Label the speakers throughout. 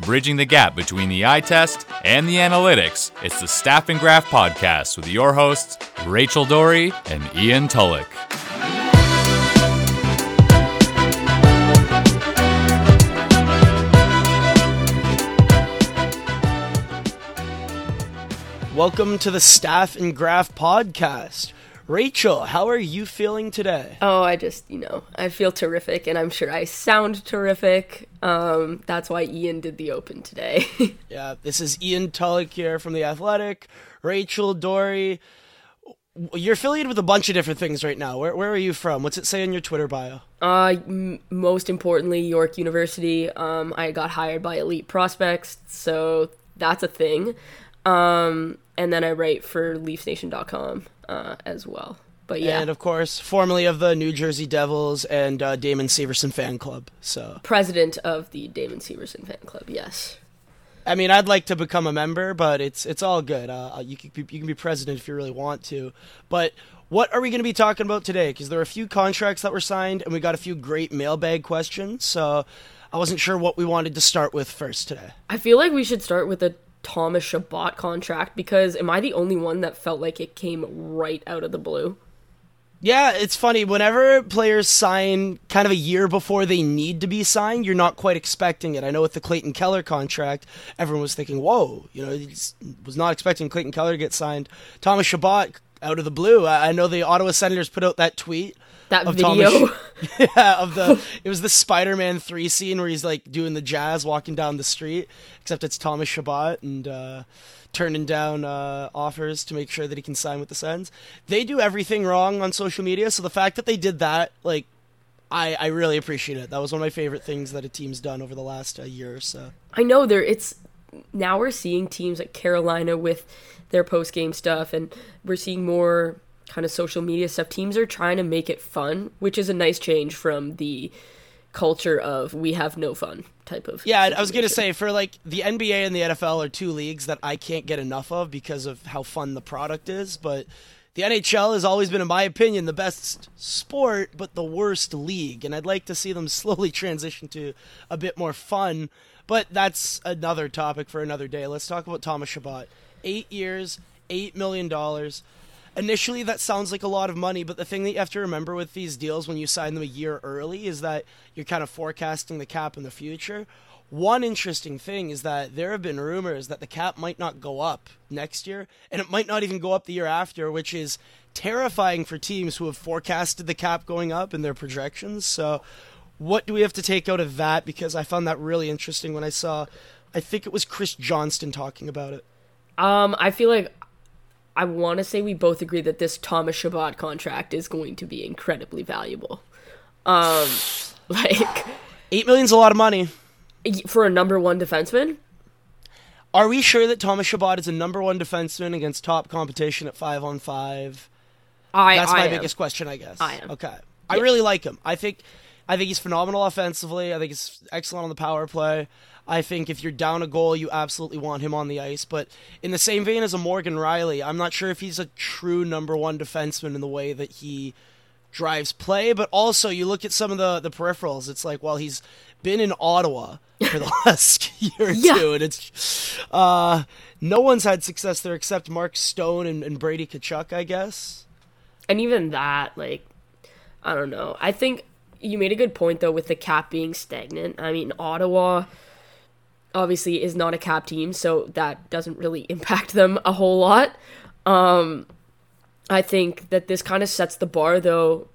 Speaker 1: bridging the gap between the eye test and the analytics. It's the Staff and Graph Podcast with your hosts, Rachel Doerrie and Ian Tulloch.
Speaker 2: Welcome to the Staff and Graph Podcast. Rachel, how are you feeling today?
Speaker 3: Oh, I just, you know, I feel terrific and I'm sure I sound terrific. Um, that's why Ian did the open today.
Speaker 2: yeah, this is Ian Tulloch here from The Athletic. Rachel Doerrie, you're affiliated with a bunch of different things right now. Where, where are you from? What's it say in your Twitter bio?
Speaker 3: Uh, m- most importantly, York University. Um, I got hired by Elite Prospects, so that's a thing. Um, and then I write for LeafsNation.com uh, as well. But yeah,
Speaker 2: and of course, formerly of the New Jersey Devils and uh, Damon Severson fan club. So
Speaker 3: president of the Damon Severson fan club. Yes.
Speaker 2: I mean, I'd like to become a member, but it's it's all good. Uh, you can you can be president if you really want to. But what are we going to be talking about today? Because there are a few contracts that were signed, and we got a few great mailbag questions. So I wasn't sure what we wanted to start with first today.
Speaker 3: I feel like we should start with the Thomas Chabot contract because am I the only one that felt like it came right out of the blue?
Speaker 2: Yeah, it's funny. Whenever players sign kind of a year before they need to be signed, you're not quite expecting it. I know with the Clayton Keller contract, everyone was thinking, whoa, you know, was not expecting Clayton Keller to get signed. Thomas Chabot out of the blue. I know the Ottawa Senators put out that tweet
Speaker 3: that video. Thomas,
Speaker 2: yeah, of the it was the Spider-Man three scene where he's like doing the jazz, walking down the street. Except it's Thomas Chabot and uh, turning down uh, offers to make sure that he can sign with the Sens. They do everything wrong on social media, so the fact that they did that, like, I I really appreciate it. That was one of my favorite things that a team's done over the last uh, year or so.
Speaker 3: I know there. It's now we're seeing teams like Carolina with their post game stuff, and we're seeing more kind of social media stuff, teams are trying to make it fun, which is a nice change from the culture of we have no fun type of.
Speaker 2: Yeah, situation. I was gonna say for like the NBA and the NFL are two leagues that I can't get enough of because of how fun the product is, but. The NHL has always been, in my opinion, the best sport, but the worst league. And I'd like to see them slowly transition to a bit more fun. But that's another topic for another day. Let's talk about Thomas Chabot. Eight years, $8 million initially that sounds like a lot of money, but the thing that you have to remember with these deals when you sign them a year early is that you're kind of forecasting the cap in the future. One interesting thing is that there have been rumors that the cap might not go up next year, and it might not even go up the year after, which is terrifying for teams who have forecasted the cap going up in their projections. So, what do we have to take out of that? Because I found that really interesting when I saw, I think it was Chris Johnston talking about it.
Speaker 3: Um, I feel like I want to say we both agree that this Thomas Chabot contract is going to be incredibly valuable. Um, like
Speaker 2: eight million's a lot of money
Speaker 3: for a number one defenseman.
Speaker 2: Are we sure that Thomas Chabot is a number one defenseman against top competition at five on five?
Speaker 3: I
Speaker 2: that's my
Speaker 3: I
Speaker 2: biggest question, I guess.
Speaker 3: I am
Speaker 2: okay. I really like him. I think I think he's phenomenal offensively. I think he's excellent on the power play. I think if you're down a goal, you absolutely want him on the ice. But in the same vein as a Morgan Rielly, I'm not sure if he's a true number one defenseman in the way that he drives play. But also, you look at some of the, the peripherals, it's like, well, he's been in Ottawa for the last year or yeah. two, and it's uh, no one's had success there except Mark Stone and, and Brady Tkachuk, I guess.
Speaker 3: And even that, like, I don't know. I think you made a good point though with the cap being stagnant. I mean, Ottawa obviously is not a cap team, so that doesn't really impact them a whole lot. Um, I think that this kind of sets the bar, though,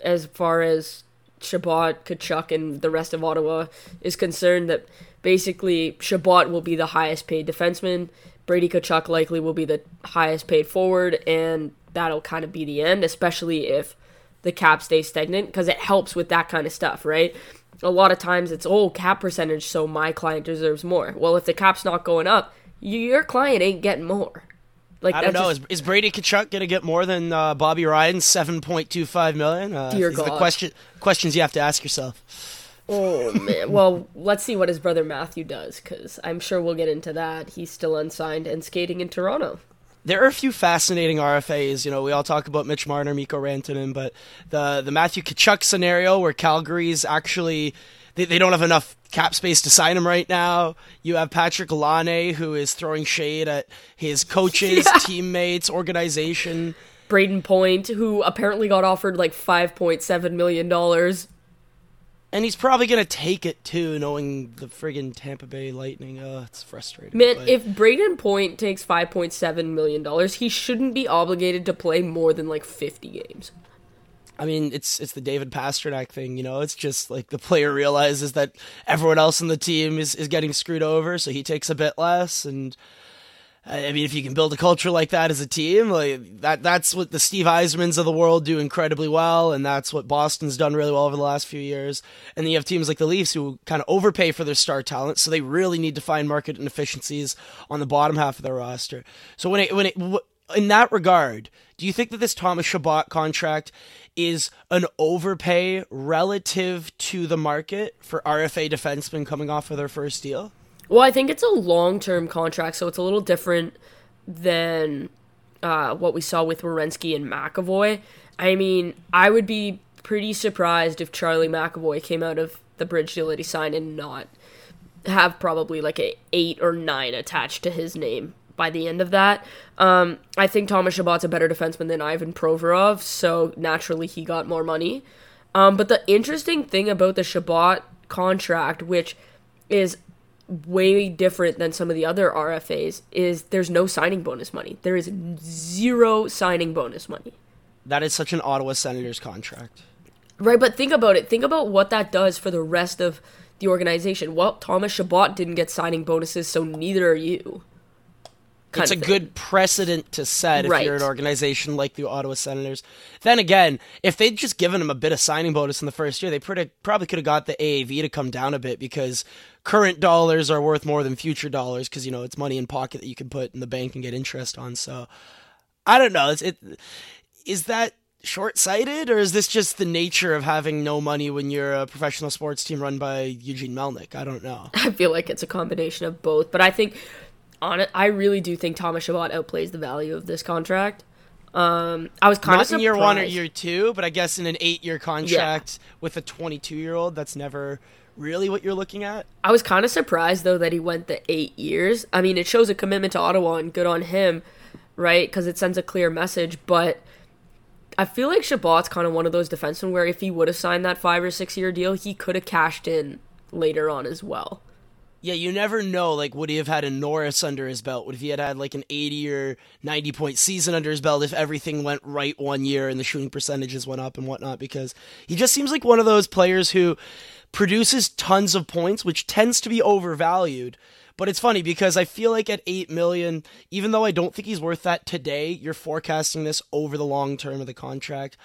Speaker 3: as far as Chabot, Tkachuk, and the rest of Ottawa is concerned. That basically Chabot will be the highest paid defenseman. Brady Tkachuk likely will be the highest paid forward, and that'll kind of be the end, especially if the cap stays stagnant, because it helps with that kind of stuff, right? A lot of times it's oh cap percentage so my client deserves more well if the cap's not going up your client ain't getting more
Speaker 2: like I don't know. Just... Is, is, Brady Tkachuk gonna get more than uh, Bobby Ryan's seven point two five million? Uh,
Speaker 3: Dear God.
Speaker 2: the question questions you have to ask yourself.
Speaker 3: Oh man. well, let's see what his brother Matthew does, because I'm sure we'll get into that. He's still unsigned and skating in Toronto
Speaker 2: there are a few fascinating RFAs. You know, we all talk about Mitch Marner, Mikko Rantanen, but the the Matthew Tkachuk scenario where Calgary's actually they, they don't have enough cap space to sign him right now. You have Patrik Laine, who is throwing shade at his coaches,
Speaker 3: Yeah.
Speaker 2: teammates, organization.
Speaker 3: Brayden Point, who apparently got offered like five point seven million dollars.
Speaker 2: And he's probably going to take it too, knowing the friggin' Tampa Bay Lightning. Uh, it's frustrating.
Speaker 3: Man,
Speaker 2: but-
Speaker 3: if Brayden Point takes five point seven million dollars, he shouldn't be obligated to play more than like fifty games.
Speaker 2: I mean, it's it's the David Pastrnak thing, you know. It's just like the player realizes that everyone else in the team is, is getting screwed over, so he takes a bit less. And I mean, if you can build a culture like that as a team, like that that's what the Steve Yzermans of the world do incredibly well, and that's what Boston's done really well over the last few years. And then you have teams like the Leafs who kind of overpay for their star talent, so they really need to find market inefficiencies on the bottom half of their roster. So when it when it in that regard, do you think that this Thomas Chabot contract is an overpay relative to the market for RFA defensemen coming off of their first deal?
Speaker 3: Well, I think it's a long term contract, so it's a little different than uh, what we saw with Werenski and McAvoy. I mean, I would be pretty surprised if Charlie McAvoy came out of the bridge deal that he signed and not have probably like a eight or nine attached to his name by the end of that. Um, I think Thomas Chabot's a better defenseman than Ivan Provorov, so naturally he got more money. Um, but the interesting thing about the Chabot contract, which is way different than some of the other RFAs, is there's no signing bonus money. There is zero signing bonus money.
Speaker 2: That is such an Ottawa Senators contract.
Speaker 3: Right, but think about it. Think about what that does for the rest of the organization. Well, Thomas Chabot didn't get signing bonuses, so neither are you.
Speaker 2: It's a
Speaker 3: thing.
Speaker 2: good precedent to set if
Speaker 3: Right.
Speaker 2: you're an organization like the Ottawa Senators. Then again, if they'd just given him a bit of signing bonus in the first year, they pretty, probably could have got the AAV to come down a bit because current dollars are worth more than future dollars because you know it's money in pocket that you can put in the bank and get interest on. So I don't know. It's, it is that short-sighted or is this just the nature of having no money when you're a professional sports team run by Eugene Melnyk? I don't know.
Speaker 3: I feel like it's a combination of both, but I think on it, I really do think Thomas Chabot outplays the value of this contract. Um, I was kind
Speaker 2: Not
Speaker 3: of
Speaker 2: in year one or year two, but I guess in an eight-year contract with a 22-year-old, that's never really what you're looking at.
Speaker 3: I was kind of surprised though that he went the eight years. I mean, it shows a commitment to Ottawa and good on him, right? Because it sends a clear message. But I feel like Chabot's kind of one of those defensemen where if he would have signed that five or six year deal, he could have cashed in later on as well.
Speaker 2: Yeah, you never know. Like, would he have had a Norris under his belt? Would he had had like an 80 or 90 point season under his belt if everything went right one year and the shooting percentages went up and whatnot? Because he just seems like one of those players who produces tons of points, which tends to be overvalued. But it's funny because I feel like at 8 million, even though I don't think he's worth that today, you're forecasting this over the long term of the contract.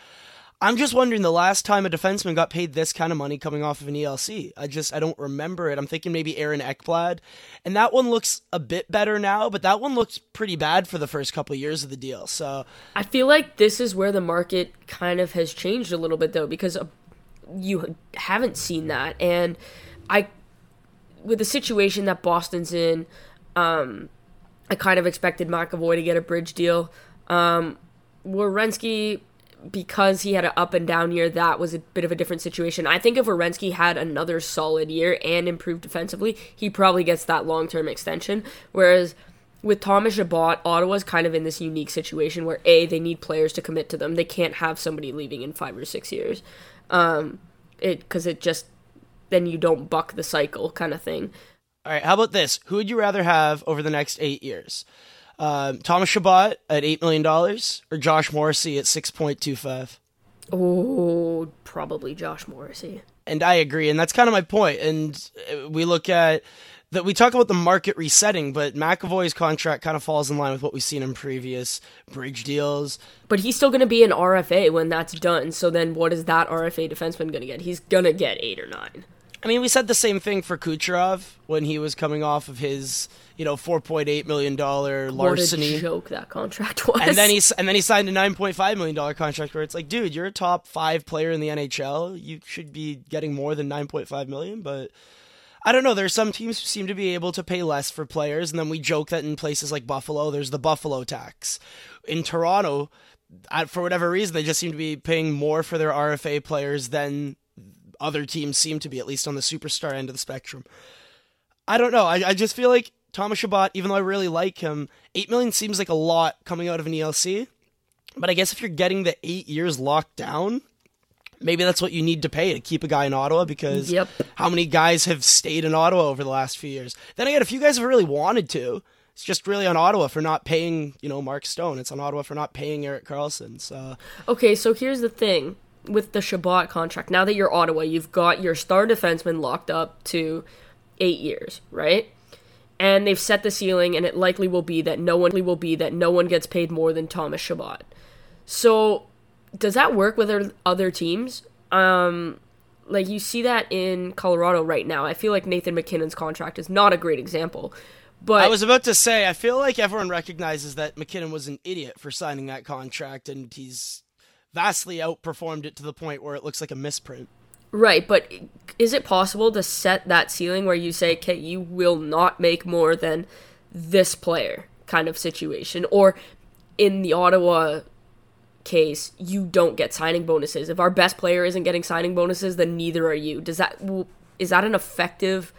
Speaker 2: I'm just wondering the last time a defenseman got paid this kind of money coming off of an ELC. I just I don't remember it. I'm thinking maybe Aaron Ekblad, and that one looks a bit better now, but that one looks pretty bad for the first couple of years of the deal. So
Speaker 3: I feel like this is where the market kind of has changed a little bit though, because uh, you haven't seen that, and I, with the situation that Boston's in, um, I kind of expected McAvoy to get a bridge deal. Um, because he had an up and down year, that was a bit of a different situation. I think if Werenski had another solid year and improved defensively, he probably gets that long term extension. Whereas with Thomas Chabot, Ottawa's kind of in this unique situation where A, they need players to commit to them. They can't have somebody leaving in five or six years. Um, it because it just then you don't buck the cycle kind of thing.
Speaker 2: all right, how about this? Who would you rather have over the next eight years? Um, Thomas Chabot at eight million dollars or Josh Morrissey at six point two five?
Speaker 3: Oh, probably Josh Morrissey.
Speaker 2: and I agree, and that's kind of my point. And uh, we look at that we talk about the market resetting, but McAvoy's contract kind of falls in line with what we've seen in previous bridge deals.
Speaker 3: But he's still going to be an RFA when that's done. So then what is that RFA defenseman going to get? He's going to get eight or nine.
Speaker 2: I mean, we said the same thing for Kucherov when he was coming off of his, you know, four point eight million dollar
Speaker 3: What a
Speaker 2: larceny.
Speaker 3: joke that contract was.
Speaker 2: And then he and then he signed a nine point five million dollar contract where it's like, dude, you're a top five player in the NHL. You should be getting more than nine point five million. But I don't know. There's some teams who seem to be able to pay less for players, and then we joke that in places like Buffalo, there's the Buffalo tax. In Toronto, for whatever reason, they just seem to be paying more for their RFA players than other teams seem to be, at least on the superstar end of the spectrum. I don't know. I, I just feel like Thomas Chabot, even though I really like him, eight million seems like a lot coming out of an ELC. But I guess if you're getting the eight years locked down, maybe that's what you need to pay to keep a guy in Ottawa because
Speaker 3: Yep.
Speaker 2: how many guys have stayed in Ottawa over the last few years? Then again, a few guys have really wanted to. It's just really on Ottawa for not paying, you know, Mark Stone. It's on Ottawa for not paying Erik Karlsson. So
Speaker 3: Okay, so here's the thing with the Chabot contract. Now that you're Ottawa, you've got your star defenseman locked up to eight years, right? And they've set the ceiling, and it likely will be that no one will be that no one gets paid more than Thomas Chabot. So, does that work with other- teams? Um, like you see that in Colorado right now. I feel like Nathan MacKinnon's contract is not a great example, but
Speaker 2: I was about to say, I feel like everyone recognizes that MacKinnon was an idiot for signing that contract, and he's vastly outperformed it to the point where it looks like a misprint.
Speaker 3: Right, but is it possible to set that ceiling where you say, okay, you will not make more than this player kind of situation? Or in the Ottawa case, you don't get signing bonuses. If our best player isn't getting signing bonuses, then neither are you. Does that is that an effective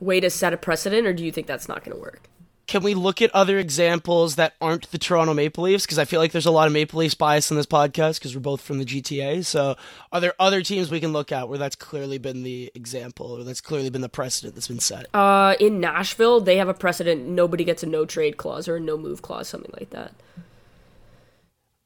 Speaker 3: way to set a precedent, or do you think that's not going to work?
Speaker 2: Can we look at other examples that aren't the Toronto Maple Leafs? Because I feel like there's a lot of Maple Leafs bias in this podcast because we're both from the GTA. So, are there other teams we can look at where that's clearly been the example or that's clearly been the precedent that's been set?
Speaker 3: Uh, in Nashville, they have a precedent: nobody gets a no trade clause or a no move clause, something like that.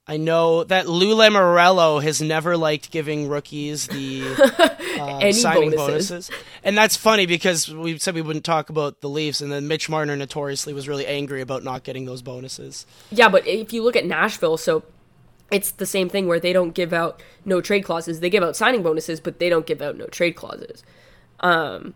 Speaker 2: I know that Lou Lamoriello has never liked giving rookies the uh, signing
Speaker 3: bonuses.
Speaker 2: bonuses. And that's funny because we said we wouldn't talk about the Leafs, and then Mitch Marner notoriously was really angry about not getting those bonuses.
Speaker 3: Yeah, but if you look at Nashville, so it's the same thing where they don't give out no trade clauses. They give out signing bonuses, but they don't give out no trade clauses. Um,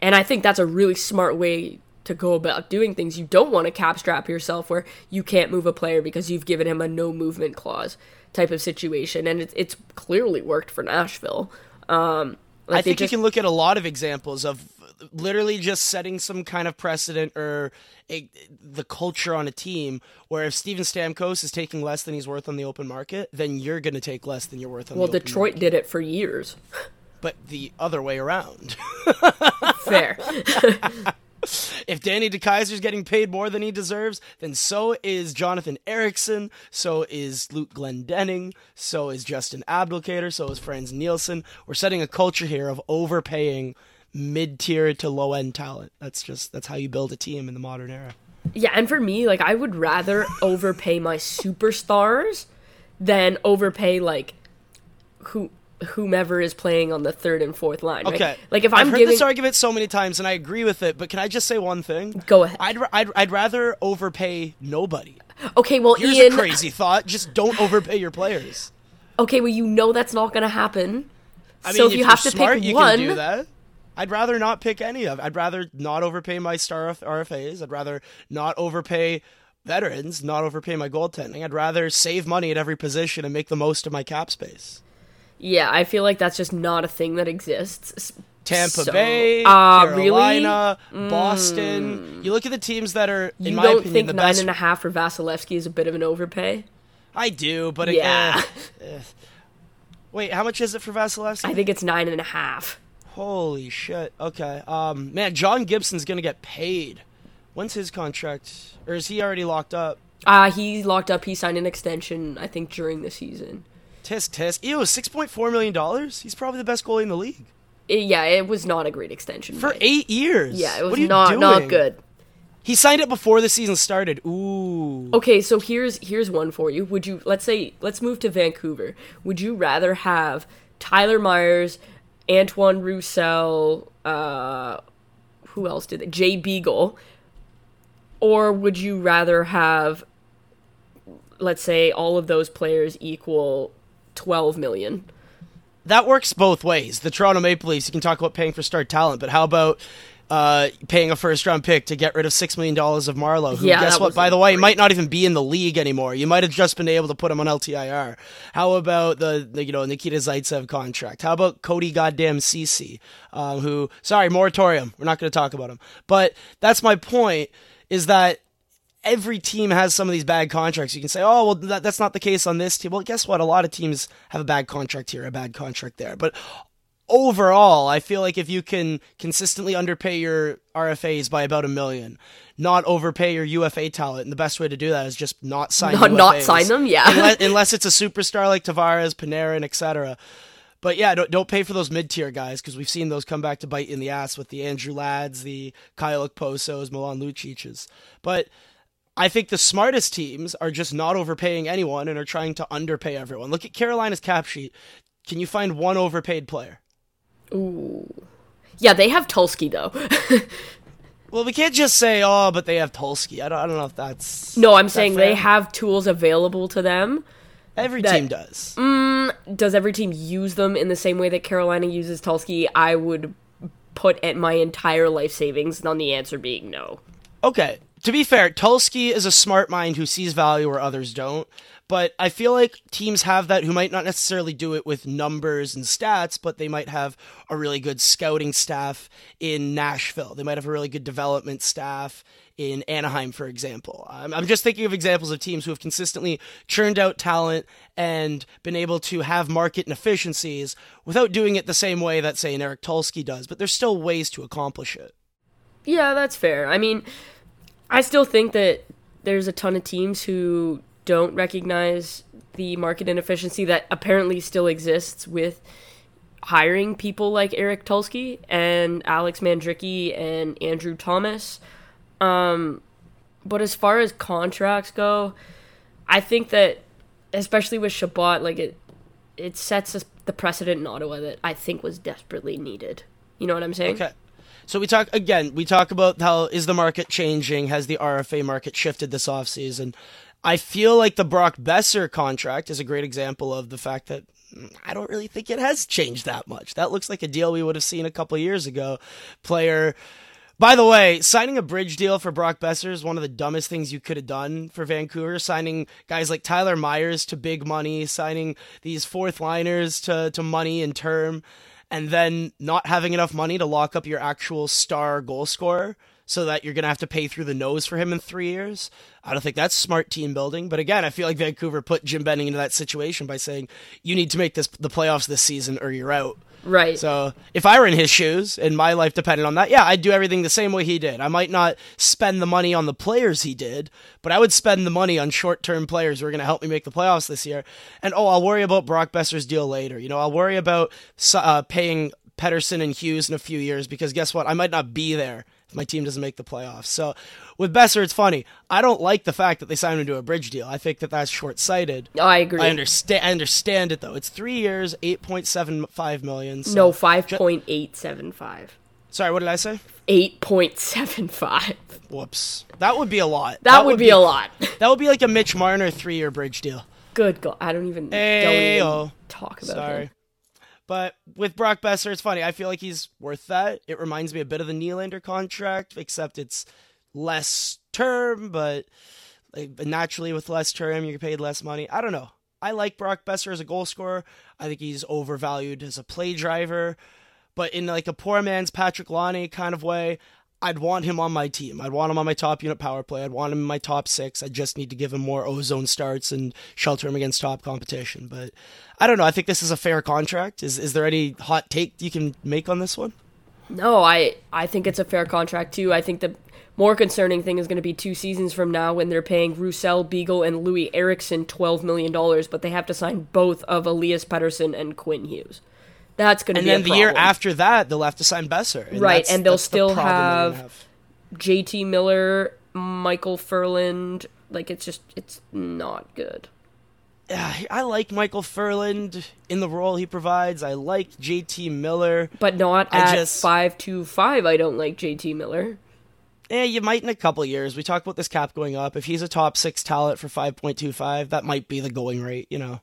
Speaker 3: and I think that's a really smart way to go about doing things. You don't want to cap strap yourself where you can't move a player because you've given him a no movement clause type of situation, and it's it's clearly worked for Nashville. Um, like
Speaker 2: I think
Speaker 3: just-
Speaker 2: you can look at a lot of examples of literally just setting some kind of precedent or a, the culture on a team where if Steven Stamkos is taking less than he's worth on the open market, then you're going to take less than you're worth on
Speaker 3: well,
Speaker 2: the open
Speaker 3: Detroit
Speaker 2: market.
Speaker 3: did it for years.
Speaker 2: But the other way around.
Speaker 3: Fair.
Speaker 2: if Danny DeKeyser's getting paid more than he deserves, then so is Jonathan Ericsson, so is Luke Glendening, so is Justin Abdelkader, so is Frans Nielsen. We're setting a culture here of overpaying mid-tier to low-end talent. That's just that's how you build a team in the modern era.
Speaker 3: Yeah, and for me, like I would rather overpay my superstars than overpay like who whomever is playing on the third and fourth line. right?
Speaker 2: Okay.
Speaker 3: Like if
Speaker 2: I've
Speaker 3: I'm
Speaker 2: heard
Speaker 3: giving
Speaker 2: this argument so many times, and I agree with it. But can I just say one thing?
Speaker 3: Go ahead.
Speaker 2: I'd, I'd, I'd rather overpay nobody.
Speaker 3: Okay, well
Speaker 2: Here's
Speaker 3: Ian
Speaker 2: a crazy thought: just don't overpay your players.
Speaker 3: Okay, well you know that's not gonna happen.
Speaker 2: I
Speaker 3: so
Speaker 2: mean,
Speaker 3: if you have to
Speaker 2: smart,
Speaker 3: pick
Speaker 2: you
Speaker 3: one
Speaker 2: can do that. I'd rather not pick any of. I'd rather not overpay my star RFAs. I'd rather not overpay veterans, not overpay my goaltending. I'd rather save money at every position and make the most of my cap space.
Speaker 3: Yeah, I feel like that's just not a thing that exists.
Speaker 2: Tampa
Speaker 3: so-
Speaker 2: Bay,
Speaker 3: really?
Speaker 2: Carolina, Boston. You look at the teams that are, in
Speaker 3: You
Speaker 2: my
Speaker 3: don't
Speaker 2: opinion,
Speaker 3: think
Speaker 2: the
Speaker 3: nine
Speaker 2: best.
Speaker 3: and a half for Vasilevskiy is a bit of an overpay?
Speaker 2: I do, but
Speaker 3: Yeah.
Speaker 2: yeah. Wait, how much is it for Vasilevskiy?
Speaker 3: I think it's nine and a half.
Speaker 2: Holy shit. Okay. Um, man, John Gibson's gonna get paid. When's his contract? Or is he already locked up?
Speaker 3: Uh he locked up. He signed an extension, I think, during the season.
Speaker 2: Tisk tisk. Ew, six point four million dollars. He's probably the best goalie in the league
Speaker 3: It- yeah, it was not a great extension
Speaker 2: for
Speaker 3: but-
Speaker 2: eight years.
Speaker 3: Yeah, it was not not good.
Speaker 2: He signed it before the season started. Ooh.
Speaker 3: Okay, so here's here's one for you. Would you let's say let's move to Vancouver. Would you rather have Tyler Myers, Antoine Roussel, uh who else did it? Jay Beagle, or would you rather have let's say all of those players equal 12 million?
Speaker 2: That works both ways. The Toronto Maple Leafs, you can talk about paying for star talent, but how about uh, paying a first round pick to get rid of six million dollars of Marleau? Who,
Speaker 3: Yeah,
Speaker 2: guess what? By the way, might not even be in the league anymore. You might have just been able to put him on LTIR. How about the, the you know Nikita Zaitsev contract? How about Cody Goddamn Cece, um, who sorry moratorium. We're not going to talk about him, but that's my point. Is that every team has some of these bad contracts. You can say, oh, well, that, that's not the case on this team. Well, guess what? A lot of teams have a bad contract here, a bad contract there. But overall, I feel like if you can consistently underpay your RFAs by about a million, not overpay your UFA talent, and the best way to do that is just not sign
Speaker 3: Not- not sign them, yeah.
Speaker 2: unless, unless it's a superstar like Tavares, Panarin, etc. But yeah, don't, don't pay for those mid tier guys because we've seen those come back to bite you in the ass with the Andrew Ladds, the Kyle Posos, Milan Lucic's. But I think the smartest teams are just not overpaying anyone and are trying to underpay everyone. Look at Carolina's cap sheet. Can you find one overpaid player? Ooh.
Speaker 3: Yeah, they have Tulsky though.
Speaker 2: Well, we can't just say, oh, but they have Tulsky. I don't, I don't know if that's.
Speaker 3: no, I'm saying
Speaker 2: fair?
Speaker 3: they have tools available to them.
Speaker 2: Every
Speaker 3: that-
Speaker 2: team does.
Speaker 3: Mm, does every team use them in the same way that Carolina uses Tulsky? I would put at my entire life savings on the answer being no.
Speaker 2: Okay. To be fair, Tulsky is a smart mind who sees value where others don't. But I feel like teams have that who might not necessarily do it with numbers and stats, but they might have a really good scouting staff in Nashville. They might have a really good development staff in Anaheim, for example. I'm, I'm just thinking of examples of teams who have consistently churned out talent and been able to have market inefficiencies without doing it the same way that, say, an Eric Tulsky does. But there's still ways to accomplish it.
Speaker 3: Yeah, that's fair. I mean, I still think that there's a ton of teams who don't recognize the market inefficiency that apparently still exists with hiring people like Eric Tulsky and Alex Mandrycky and Andrew Thomas. Um, but as far as contracts go, I think that especially with Chabot, like it, it sets the precedent in Ottawa that I think was desperately needed. You know what I'm saying?
Speaker 2: Okay. So we talk again, we talk about how is the market changing? Has the RFA market shifted this offseason? I feel like the Brock Boeser contract is a great example of the fact that mm, I don't really think it has changed that much. That looks like a deal we would have seen a couple years ago. Player by the way, signing a bridge deal for Brock Boeser is one of the dumbest things you could have done for Vancouver. Signing guys like Tyler Myers to big money, signing these fourth liners to, to money and term, and then not having enough money to lock up your actual star goal scorer so that you're going to have to pay through the nose for him in three years. I don't think that's smart team building. But again, I feel like Vancouver put Jim Benning into that situation by saying, you need to make this the playoffs this season or you're out.
Speaker 3: Right.
Speaker 2: So if I were in his shoes and my life depended on that, yeah, I'd do everything the same way he did. I might not spend the money on the players he did, but I would spend the money on short-term players who are going to help me make the playoffs this year. And oh, I'll worry about Brock Boeser's deal later. You know, I'll worry about uh, paying Pettersson and Hughes in a few years because guess what? I might not be there my team doesn't make the playoffs. So with Boeser, it's funny. I don't like the fact that they signed him to a bridge deal. I think that that's short-sighted.
Speaker 3: I agree.
Speaker 2: I understand. I understand it though. It's three years, eight point seven five million. So.
Speaker 3: No, five point eight seven five.
Speaker 2: Sorry, what did I say?
Speaker 3: Eight point seven five.
Speaker 2: Whoops. That would be a lot.
Speaker 3: That, would be, a lot.
Speaker 2: That would be like a Mitch Marner three-year bridge deal.
Speaker 3: Good God, I don't even. don't even talk about
Speaker 2: Sorry.
Speaker 3: him.
Speaker 2: But with Brock Boeser, it's funny. I feel like he's worth that. It reminds me a bit of the Nylander contract, except it's less term, but naturally with less term, you're paid less money. I don't know. I like Brock Boeser as a goal scorer. I think he's overvalued as a play driver. But in like a poor man's Patrik Laine kind of way, I'd want him on my team. I'd want him on my top unit power play. I'd want him in my top six. I just need to give him more ozone starts and shelter him against top competition. But I don't know. I think this is a fair contract. Is is there any hot take you can make on this one?
Speaker 3: No, I I think it's a fair contract too. I think the more concerning thing is going to be two seasons from now when they're paying Roussel, Beagle, and Loui Eriksson twelve million dollars, but they have to sign both of Elias Pettersson and Quinn Hughes. That's going to be.
Speaker 2: And
Speaker 3: then
Speaker 2: the year after that, they'll have to sign Boeser.
Speaker 3: Right,
Speaker 2: that's-
Speaker 3: and they'll
Speaker 2: the
Speaker 3: still
Speaker 2: problem they're
Speaker 3: have- JT Miller, Micheal Ferland. Like it's just it's not good.
Speaker 2: Yeah, I like Micheal Ferland in the role he provides. I like JT Miller.
Speaker 3: But not
Speaker 2: I
Speaker 3: at
Speaker 2: just-
Speaker 3: five two five. I don't like JT Miller.
Speaker 2: Yeah, you might in a couple years. We talk about this cap going up. If he's a top six talent for five point two five, that might be the going rate. You know,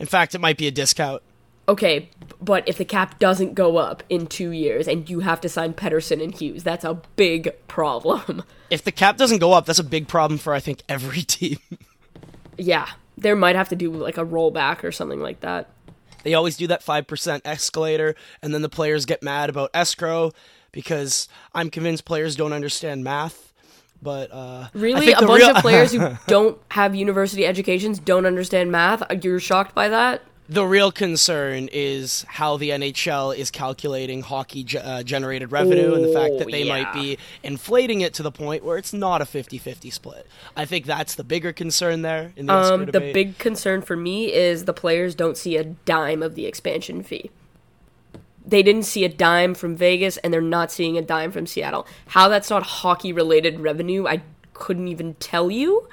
Speaker 2: in fact, it might be a discount.
Speaker 3: Okay, but if the cap doesn't go up in two years and you have to sign Pettersson and Hughes, that's a big problem.
Speaker 2: If the cap doesn't go up, that's a big problem for I think every team.
Speaker 3: yeah, there might have to do like a rollback or something like that.
Speaker 2: They always do that 5% escalator, and then the players get mad about escrow because I'm convinced players don't understand math. But uh,
Speaker 3: Really, a bunch
Speaker 2: real-
Speaker 3: of players who don't have university educations don't understand math. You're shocked by that?
Speaker 2: The real concern is how the NHL is calculating hockey ge- uh, generated revenue and the fact that they might be inflating it to the point where it's not a 50-50 split. I think that's the bigger concern there in the
Speaker 3: Um, the big concern for me is the players don't see a dime of the expansion fee. They didn't see a dime from Vegas, and they're not seeing a dime from Seattle. How that's not hockey related revenue, I couldn't even tell you.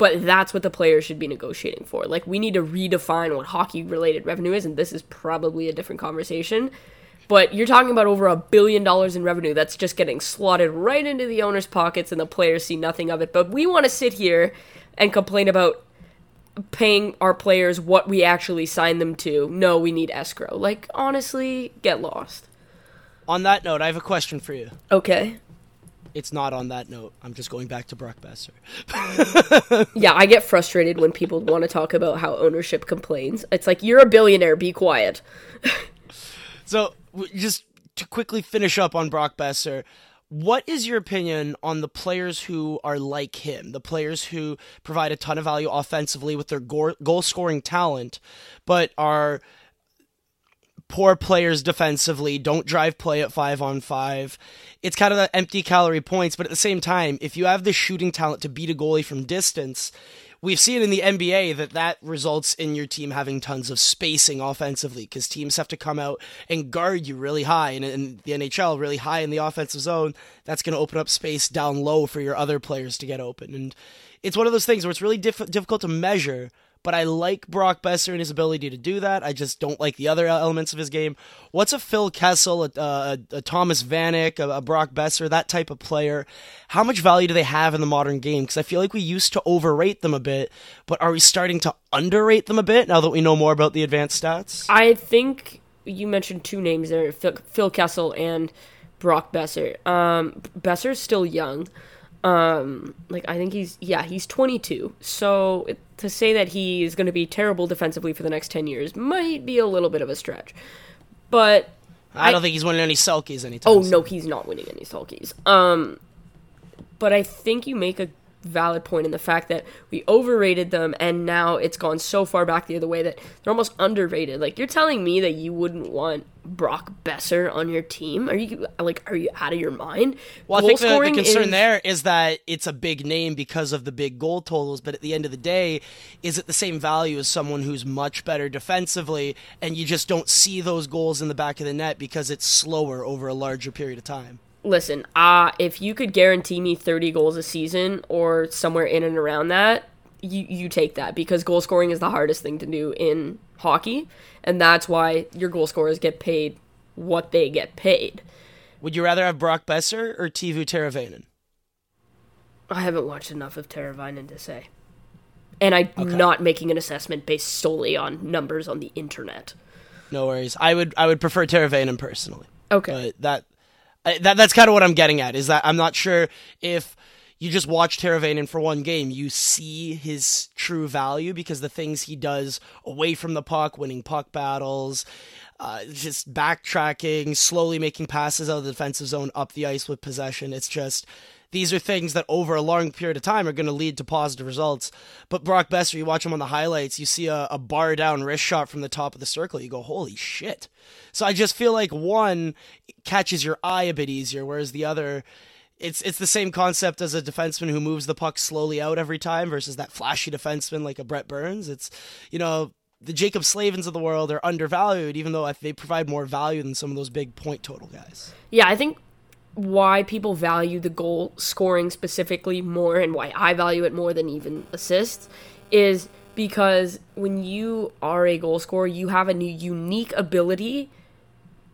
Speaker 3: But that's what the players should be negotiating for. Like, we need to redefine what hockey related revenue is, and this is probably a different conversation. But you're talking about over a billion dollars in revenue that's just getting slotted right into the owners' pockets, and the players see nothing of it. But we want to sit here and complain about paying our players what we actually signed them to. No, we need escrow. Like, honestly, get lost.
Speaker 2: on that note, I have a question for you.
Speaker 3: Okay.
Speaker 2: It's not on that note. I'm just going back to Brock Boeser.
Speaker 3: Yeah, I get frustrated when people want to talk about how ownership complains. It's like, you're a billionaire, be quiet.
Speaker 2: So, just to quickly finish up on Brock Boeser, what is your opinion on the players who are like him, the players who provide a ton of value offensively with their goal scoring talent, but are poor players defensively, don't drive play at five on five. It's kind of the empty calorie points, but at the same time, if you have the shooting talent to beat a goalie from distance, we've seen in the NBA that that results in your team having tons of spacing offensively because teams have to come out and guard you really high, and in the NHL, really high in the offensive zone. That's going to open up space down low for your other players to get open, and it's one of those things where it's really diff- difficult to measure. But I like Brock Boeser and his ability to do that. I just don't like the other elements of his game. What's a Phil Kessel, a, a, a Thomas Vanek, a, a Brock Boeser, that type of player? How much value do they have in the modern game? Because I feel like we used to overrate them a bit, but are we starting to underrate them a bit now that we know more about the advanced stats?
Speaker 3: I think you mentioned two names there Phil, Phil Kessel and Brock Boeser. Um, Boeser's still young. Um, like I think he's yeah he's 22. So it, to say that he is going to be terrible defensively for the next 10 years might be a little bit of a stretch. But
Speaker 2: I, don't think he's winning any Selkes anytime.
Speaker 3: oh
Speaker 2: soon.
Speaker 3: no, he's not winning any Selkes. Um, but I think you make a valid point in the fact that we overrated them and now it's gone so far back the other way that they're almost underrated. Like you're telling me that you wouldn't want Brock Boeser on your team? Are you like are you out of your mind?
Speaker 2: Well, I think the, the concern
Speaker 3: is-
Speaker 2: there is that it's a big name because of the big goal totals, but at the end of the day, is it the same value as someone who's much better defensively, and you just don't see those goals in the back of the net because it's slower over a larger period of time?
Speaker 3: Listen, uh, if you could guarantee me 30 goals a season or somewhere in and around that, you, you take that because goal scoring is the hardest thing to do in hockey. And that's why your goal scorers get paid what they get paid.
Speaker 2: Would you rather have Brock Boeser or Teuvo Teravainen?
Speaker 3: I haven't watched enough of Teravainen to say. And I'm not making an assessment based solely on numbers on the internet.
Speaker 2: No worries. I would I would prefer Teravainen personally.
Speaker 3: Okay.
Speaker 2: But that, That that's kind of what I'm getting at. Is that I'm not sure if you just watch Teravainen for one game, you see his true value because the things he does away from the puck, winning puck battles, uh, just backtracking, slowly making passes out of the defensive zone up the ice with possession. It's just these are things that over a long period of time are going to lead to positive results. But Brock Boeser, you watch him on the highlights, you see a, a bar down wrist shot from the top of the circle, you go, holy shit. So I just feel like one catches your eye a bit easier, whereas the other, it's it's the same concept as a defenseman who moves the puck slowly out every time versus that flashy defenseman like a Brent Burns. It's, you know, the Jaccob Slavins of the world are undervalued, even though they provide more value than some of those big point total guys.
Speaker 3: Yeah, I think why people value the goal scoring specifically more and why I value it more than even assists is because when you are a goal scorer, you have a new unique ability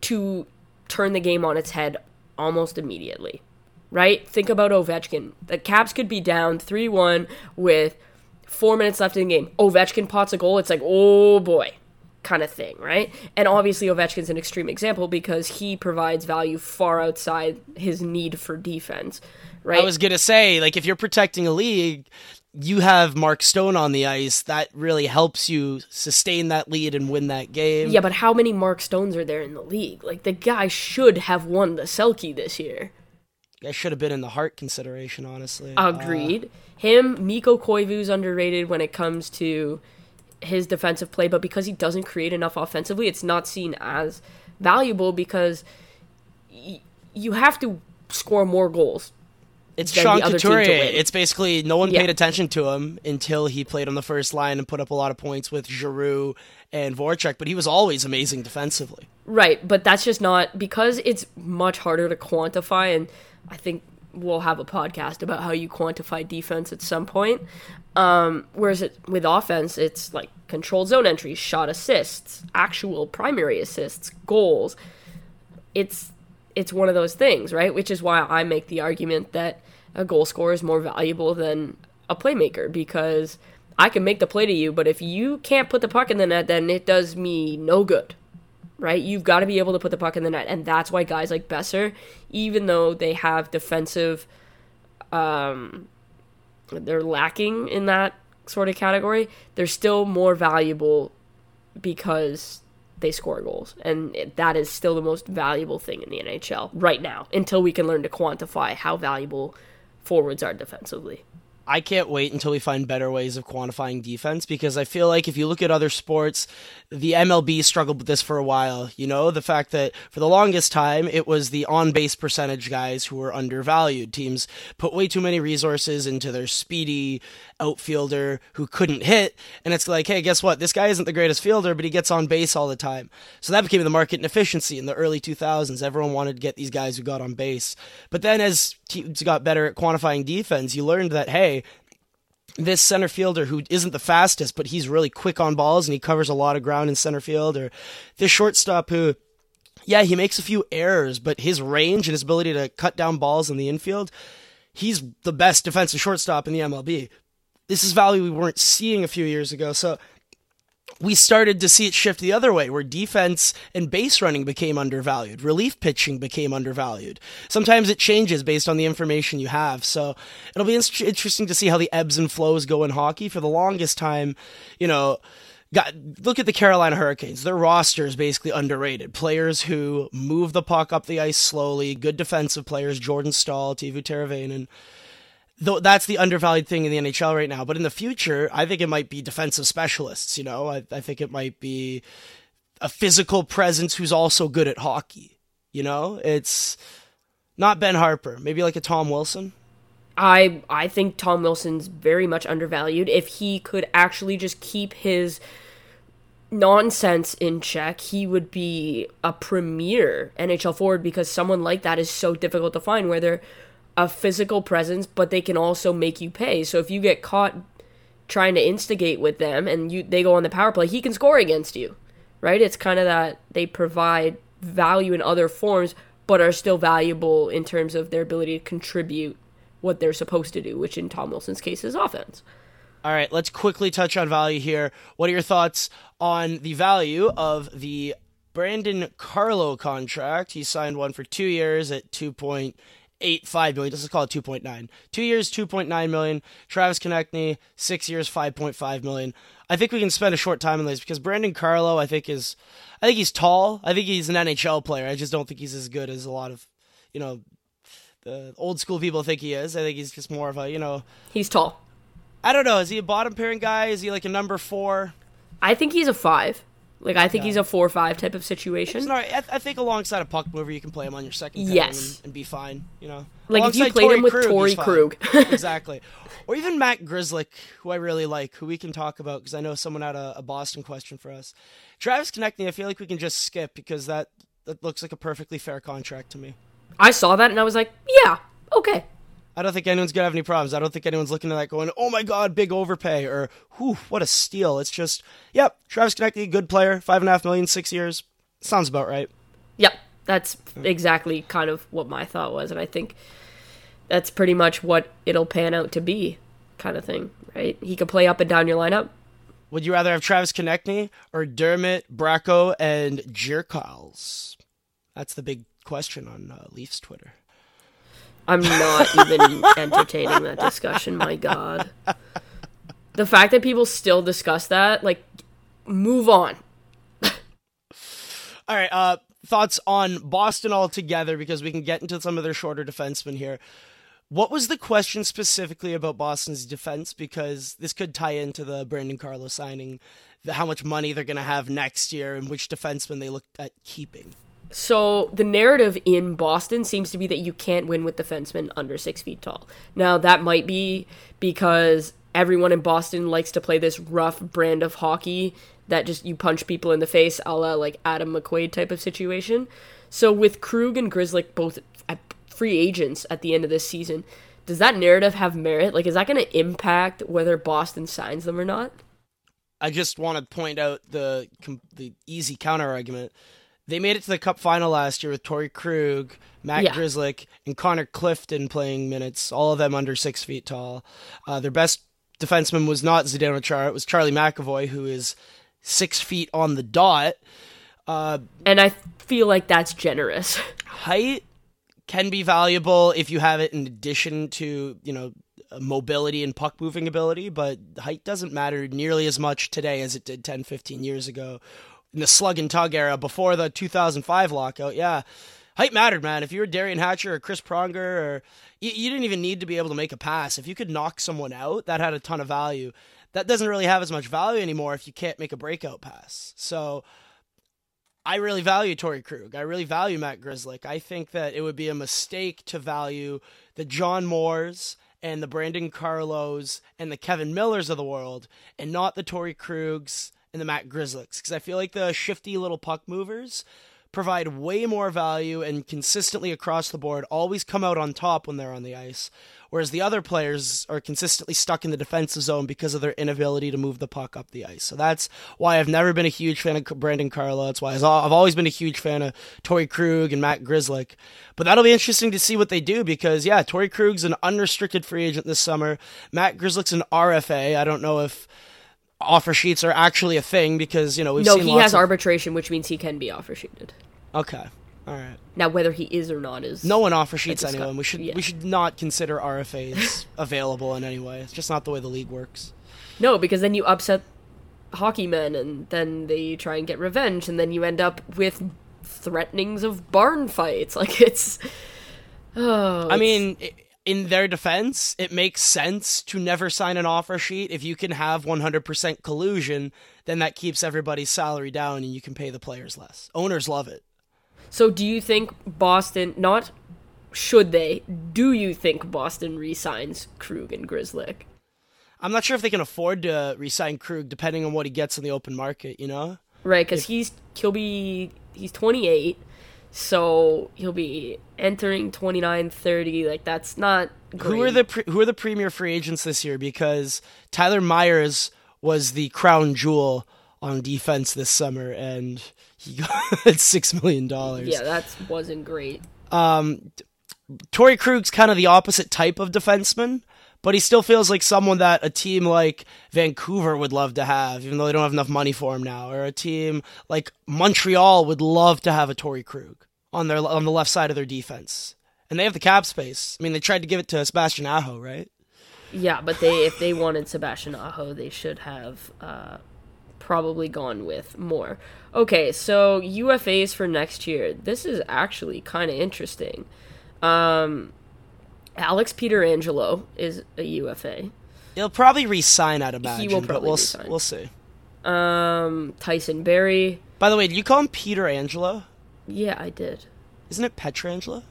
Speaker 3: to turn the game on its head almost immediately. Right? Think about Ovechkin. The Caps could be down 3 1 with four minutes left in the game. Ovechkin pots a goal. It's like, oh boy, kind of thing, right? And obviously, Ovechkin's an extreme example because he provides value far outside his need for defense, right?
Speaker 2: I was gonna say, like, if you're protecting a league, you have Mark Stone on the ice. That really helps you sustain that lead and win that game.
Speaker 3: yeah, but how many Mark Stones are there in the league? Like, the guy should have won the Selke this year.
Speaker 2: I should have been in the Hart consideration, honestly. Uh,
Speaker 3: Agreed. Him, Mikko Koivu's underrated when it comes to his defensive play, but because he doesn't create enough offensively, it's not seen as valuable because y- you have to score more goals.
Speaker 2: It's Sean
Speaker 3: the other team to
Speaker 2: Couturier. It's basically no one
Speaker 3: Yeah.
Speaker 2: paid attention to him until he played on the first line and put up a lot of points with Giroux and Voracek, but he was always amazing defensively.
Speaker 3: Right, but that's just not because it's much harder to quantify and I think we'll have a podcast about how you quantify defense at some point. Um, whereas it, with offense, it's like controlled zone entries, shot assists, actual primary assists, goals. It's it's one of those things, right? Which is why I make the argument that a goal scorer is more valuable than a playmaker because I can make the play to you, but if you can't put the puck in the net, then it does me no good right? You've got to be able to put the puck in the net, and that's why guys like Boeser, even though they have defensive, um, they're lacking in that sort of category, they're still more valuable because they score goals, and that is still the most valuable thing in the NHL right now. Until we can learn to quantify how valuable forwards are defensively.
Speaker 2: I can't wait until we find better ways of quantifying defense because I feel like if you look at other sports, the MLB struggled with this for a while. You know, the fact that for the longest time it was the on base percentage guys who were undervalued. Teams put way too many resources into their speedy outfielder who couldn't hit. And it's like, hey, guess what? This guy isn't the greatest fielder, but he gets on base all the time. So that became the market inefficiency in the early 2000s. Everyone wanted to get these guys who got on base. But then as teams got better at quantifying defense, you learned that, hey, this center fielder who isn't the fastest, but he's really quick on balls and he covers a lot of ground in center field, or this shortstop who, yeah, he makes a few errors, but his range and his ability to cut down balls in the infield, he's the best defensive shortstop in the MLB. This is value we weren't seeing a few years ago. So we started to see it shift the other way, where defense and base running became undervalued, relief pitching became undervalued. Sometimes it changes based on the information you have. So it'll be in- interesting to see how the ebbs and flows go in hockey. For the longest time, you know, got look at the Carolina Hurricanes. Their roster is basically underrated. Players who move the puck up the ice slowly, good defensive players, Jordan Staal, Teuvo Teravainen though that's the undervalued thing in the NHL right now. But in the future, I think it might be defensive specialists. You know, I, I think it might be a physical presence who's also good at hockey. You know, it's not Ben Harper, maybe like a Tom Wilson.
Speaker 3: I I think Tom Wilson's very much undervalued. If he could actually just keep his nonsense in check, he would be a premier NHL forward because someone like that is so difficult to find where they're a physical presence but they can also make you pay. So if you get caught trying to instigate with them and you they go on the power play, he can score against you. Right? It's kind of that they provide value in other forms but are still valuable in terms of their ability to contribute what they're supposed to do, which in Tom Wilson's case is offense.
Speaker 2: All right, let's quickly touch on value here. What are your thoughts on the value of the Brandon Carlo contract? He signed one for two years at two point eight five million. Let's just call it two point nine. Two years, two point nine million. Travis Konecny, six years, five point five million. I think we can spend a short time on this because Brandon Carlo, I think is, I think he's tall. I think he's an NHL player. I just don't think he's as good as a lot of, you know, the old school people think he is. I think he's just more of a, you know,
Speaker 3: He's tall.
Speaker 2: I don't know. Is he a bottom pairing guy? Is he like a number four?
Speaker 3: I think he's a five. Like I think he's a four or five type of situation.
Speaker 2: Right. I, I think alongside a puck mover, you can play him on your second
Speaker 3: Yes.
Speaker 2: and, and be fine. You know,
Speaker 3: Like, if you
Speaker 2: Alongside
Speaker 3: played him with
Speaker 2: he's Torey.
Speaker 3: Krug.
Speaker 2: exactly, or even Matt Grzelcyk, who I really like, who we can talk about because I know someone had a, a Boston question for us. Travis Konecny, I feel like we can just skip because that that looks like a perfectly fair contract to me.
Speaker 3: I saw that and I was like, yeah, okay.
Speaker 2: I don't think anyone's gonna have any problems. I don't think anyone's looking at that going, "Oh my God, big overpay," or "Whew, what a steal." It's just, yep, Travis Konecny, good player, five and a half million, six years, sounds about right.
Speaker 3: Yep, that's exactly kind of what my thought was, and I think that's pretty much what it'll pan out to be, kind of thing, right? He could play up and down your lineup.
Speaker 2: Would you rather have Travis Konecny or Dermott, Bracco, and Jerkals? That's the big question on uh, Leafs Twitter.
Speaker 3: I'm not even entertaining that discussion. My God, the fact that people still discuss that, like, move on.
Speaker 2: All right, uh, thoughts on Boston altogether because we can get into some of their shorter defensemen here. What was the question specifically about Boston's defense? Because this could tie into the Brandon Carlo signing, the, how much money they're going to have next year, and which defenseman they look at keeping.
Speaker 3: So the narrative in Boston seems to be that you can't win with defensemen under six feet tall. Now that might be because everyone in Boston likes to play this rough brand of hockey that just you punch people in the face, a la like Adam McQuaid type of situation. So with Krug and Grzelcyk both free agents at the end of this season, does that narrative have merit? Like, is that going to impact whether Boston signs them or not?
Speaker 2: I just want to point out the the easy counter argument they made it to the Cup final last year with Torey Krug, Matt yeah. Grzelcyk, and Connor Clifton playing minutes, all of them under six feet tall. Uh, their best defenseman was not Zdeno Chara, it was Charlie McAvoy, who is six feet on the dot.
Speaker 3: Uh, and I feel like that's generous.
Speaker 2: height can be valuable if you have it in addition to, you know, mobility and puck moving ability, but height doesn't matter nearly as much today as it did 10, 15 years ago in the slug and tug era before the 2005 lockout. Yeah, height mattered, man. If you were Derian Hatcher or Chris Pronger, or you, you, didn't even need to be able to make a pass. If you could knock someone out, that had a ton of value. That doesn't really have as much value anymore if you can't make a breakout pass. So. I really value Torey Krug. I really value Matt Grzelcyk. I think that it would be a mistake to value the John Moores and the Brandon Carlos and the Kevin Millers of the world and not the Torey Krugs and the Matt Grzelcyks because I feel like the shifty little puck movers provide way more value and consistently across the board always come out on top when they're on the ice whereas the other players are consistently stuck in the defensive zone because of their inability to move the puck up the ice. So that's why I've never been a huge fan of Brandon Carlo. That's why I've always been a huge fan of Torey Krug and Matt Grzelcyk. But that'll be interesting to see what they do because, yeah, Torey Krug's an unrestricted free agent this summer. Matt Grzelcyk's an RFA. I don't know if offer sheets are actually a thing because you know we've
Speaker 3: no, he has of... arbitration, which means he can be offer sheeted.
Speaker 2: Okay, all right.
Speaker 3: Now whether he is or not is
Speaker 2: no one offer sheets anyone. We should yeah. we should not consider RFAs available in any way. It's just not the way the league works.
Speaker 3: No, because then you upset hockey men, and then they try and get revenge, and then you end up with threatenings of barn fights. Like it's. Oh,
Speaker 2: I it's... mean. It, in their defense, it makes sense to never sign an offer sheet. If you can have 100% collusion, then that keeps everybody's salary down and you can pay the players less. Owners love it.
Speaker 3: So, do you think Boston, not should they, do you think Boston resigns Krug and Grzelcyk?
Speaker 2: I'm not sure if they can afford to resign Krug depending on what he gets in the open market, you know?
Speaker 3: Right, because he's he'll be he's 28 so he'll be entering 29 30 like that's not great.
Speaker 2: who are the pre- who are the premier free agents this year? Because Tyler Myers was the crown jewel on defense this summer and he got 6 million dollars.
Speaker 3: Yeah that wasn't great.
Speaker 2: Um Torey Krug's kind of the opposite type of defenseman but he still feels like someone that a team like Vancouver would love to have, even though they don't have enough money for him now, or a team like Montreal would love to have a Torey Krug on their on the left side of their defense, and they have the cap space. I mean, they tried to give it to Sebastian Aho, right?
Speaker 3: Yeah, but they if they wanted Sebastian Aho, they should have uh, probably gone with more. Okay, so UFAs for next year. This is actually kind of interesting. Um, Alex Pietrangelo is a UFA.
Speaker 2: He'll probably resign, I'd imagine. He will probably we'll, resign. We'll see.
Speaker 3: Um, Tyson Barrie.
Speaker 2: By the way, did you call him Peter Angelo?
Speaker 3: Yeah, I did.
Speaker 2: Isn't it Petrangelo?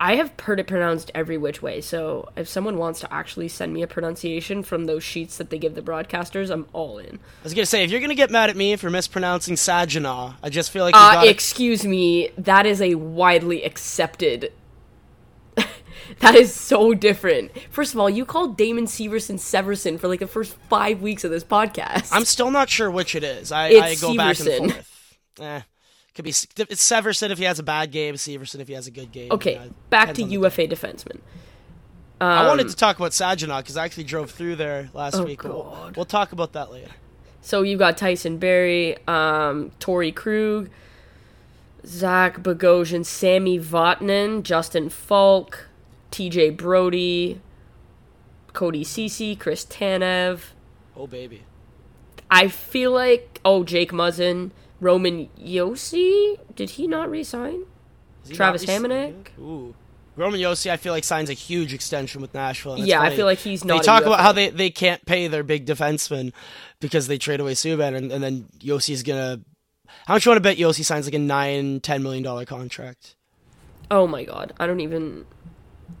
Speaker 3: I have heard it pronounced every which way. So if someone wants to actually send me a pronunciation from those sheets that they give the broadcasters, I'm all in.
Speaker 2: I was gonna say if you're gonna get mad at me for mispronouncing Saginaw, I just feel like
Speaker 3: uh, excuse me, that is a widely accepted that is so different. First of all, you called Damon Severson Severson for like the first five weeks of this podcast.
Speaker 2: I'm still not sure which it is. I, I go Severson. back and forth. Eh, could be it's Severson if he has a bad game, Severson if he has a good game.
Speaker 3: Okay, back to UFA defenseman.
Speaker 2: Um, I wanted to talk about Saginaw because I actually drove through there last oh week. We'll, we'll, talk about that later.
Speaker 3: So you've got Tyson Barrie, um, Torey Krug, Zach Bogosian, Sami Vatanen, Justin Faulk, TJ Brodie, Cody Ceci, Chris Tanev.
Speaker 2: Oh baby.
Speaker 3: I feel like oh Jake Muzzin, Roman Josi. Did he not resign? Travis Hamonic.
Speaker 2: Ooh. Roman Josi, I feel like signs a huge extension with Nashville.
Speaker 3: Yeah, I feel like he's
Speaker 2: They
Speaker 3: not. a
Speaker 2: talk about how they, they can't pay their big defenseman because they trade away Subban, and, and then Josi's gonna. How much you want to bet Josi signs like a nine, ten million dollar contract?
Speaker 3: Oh my god, I don't even.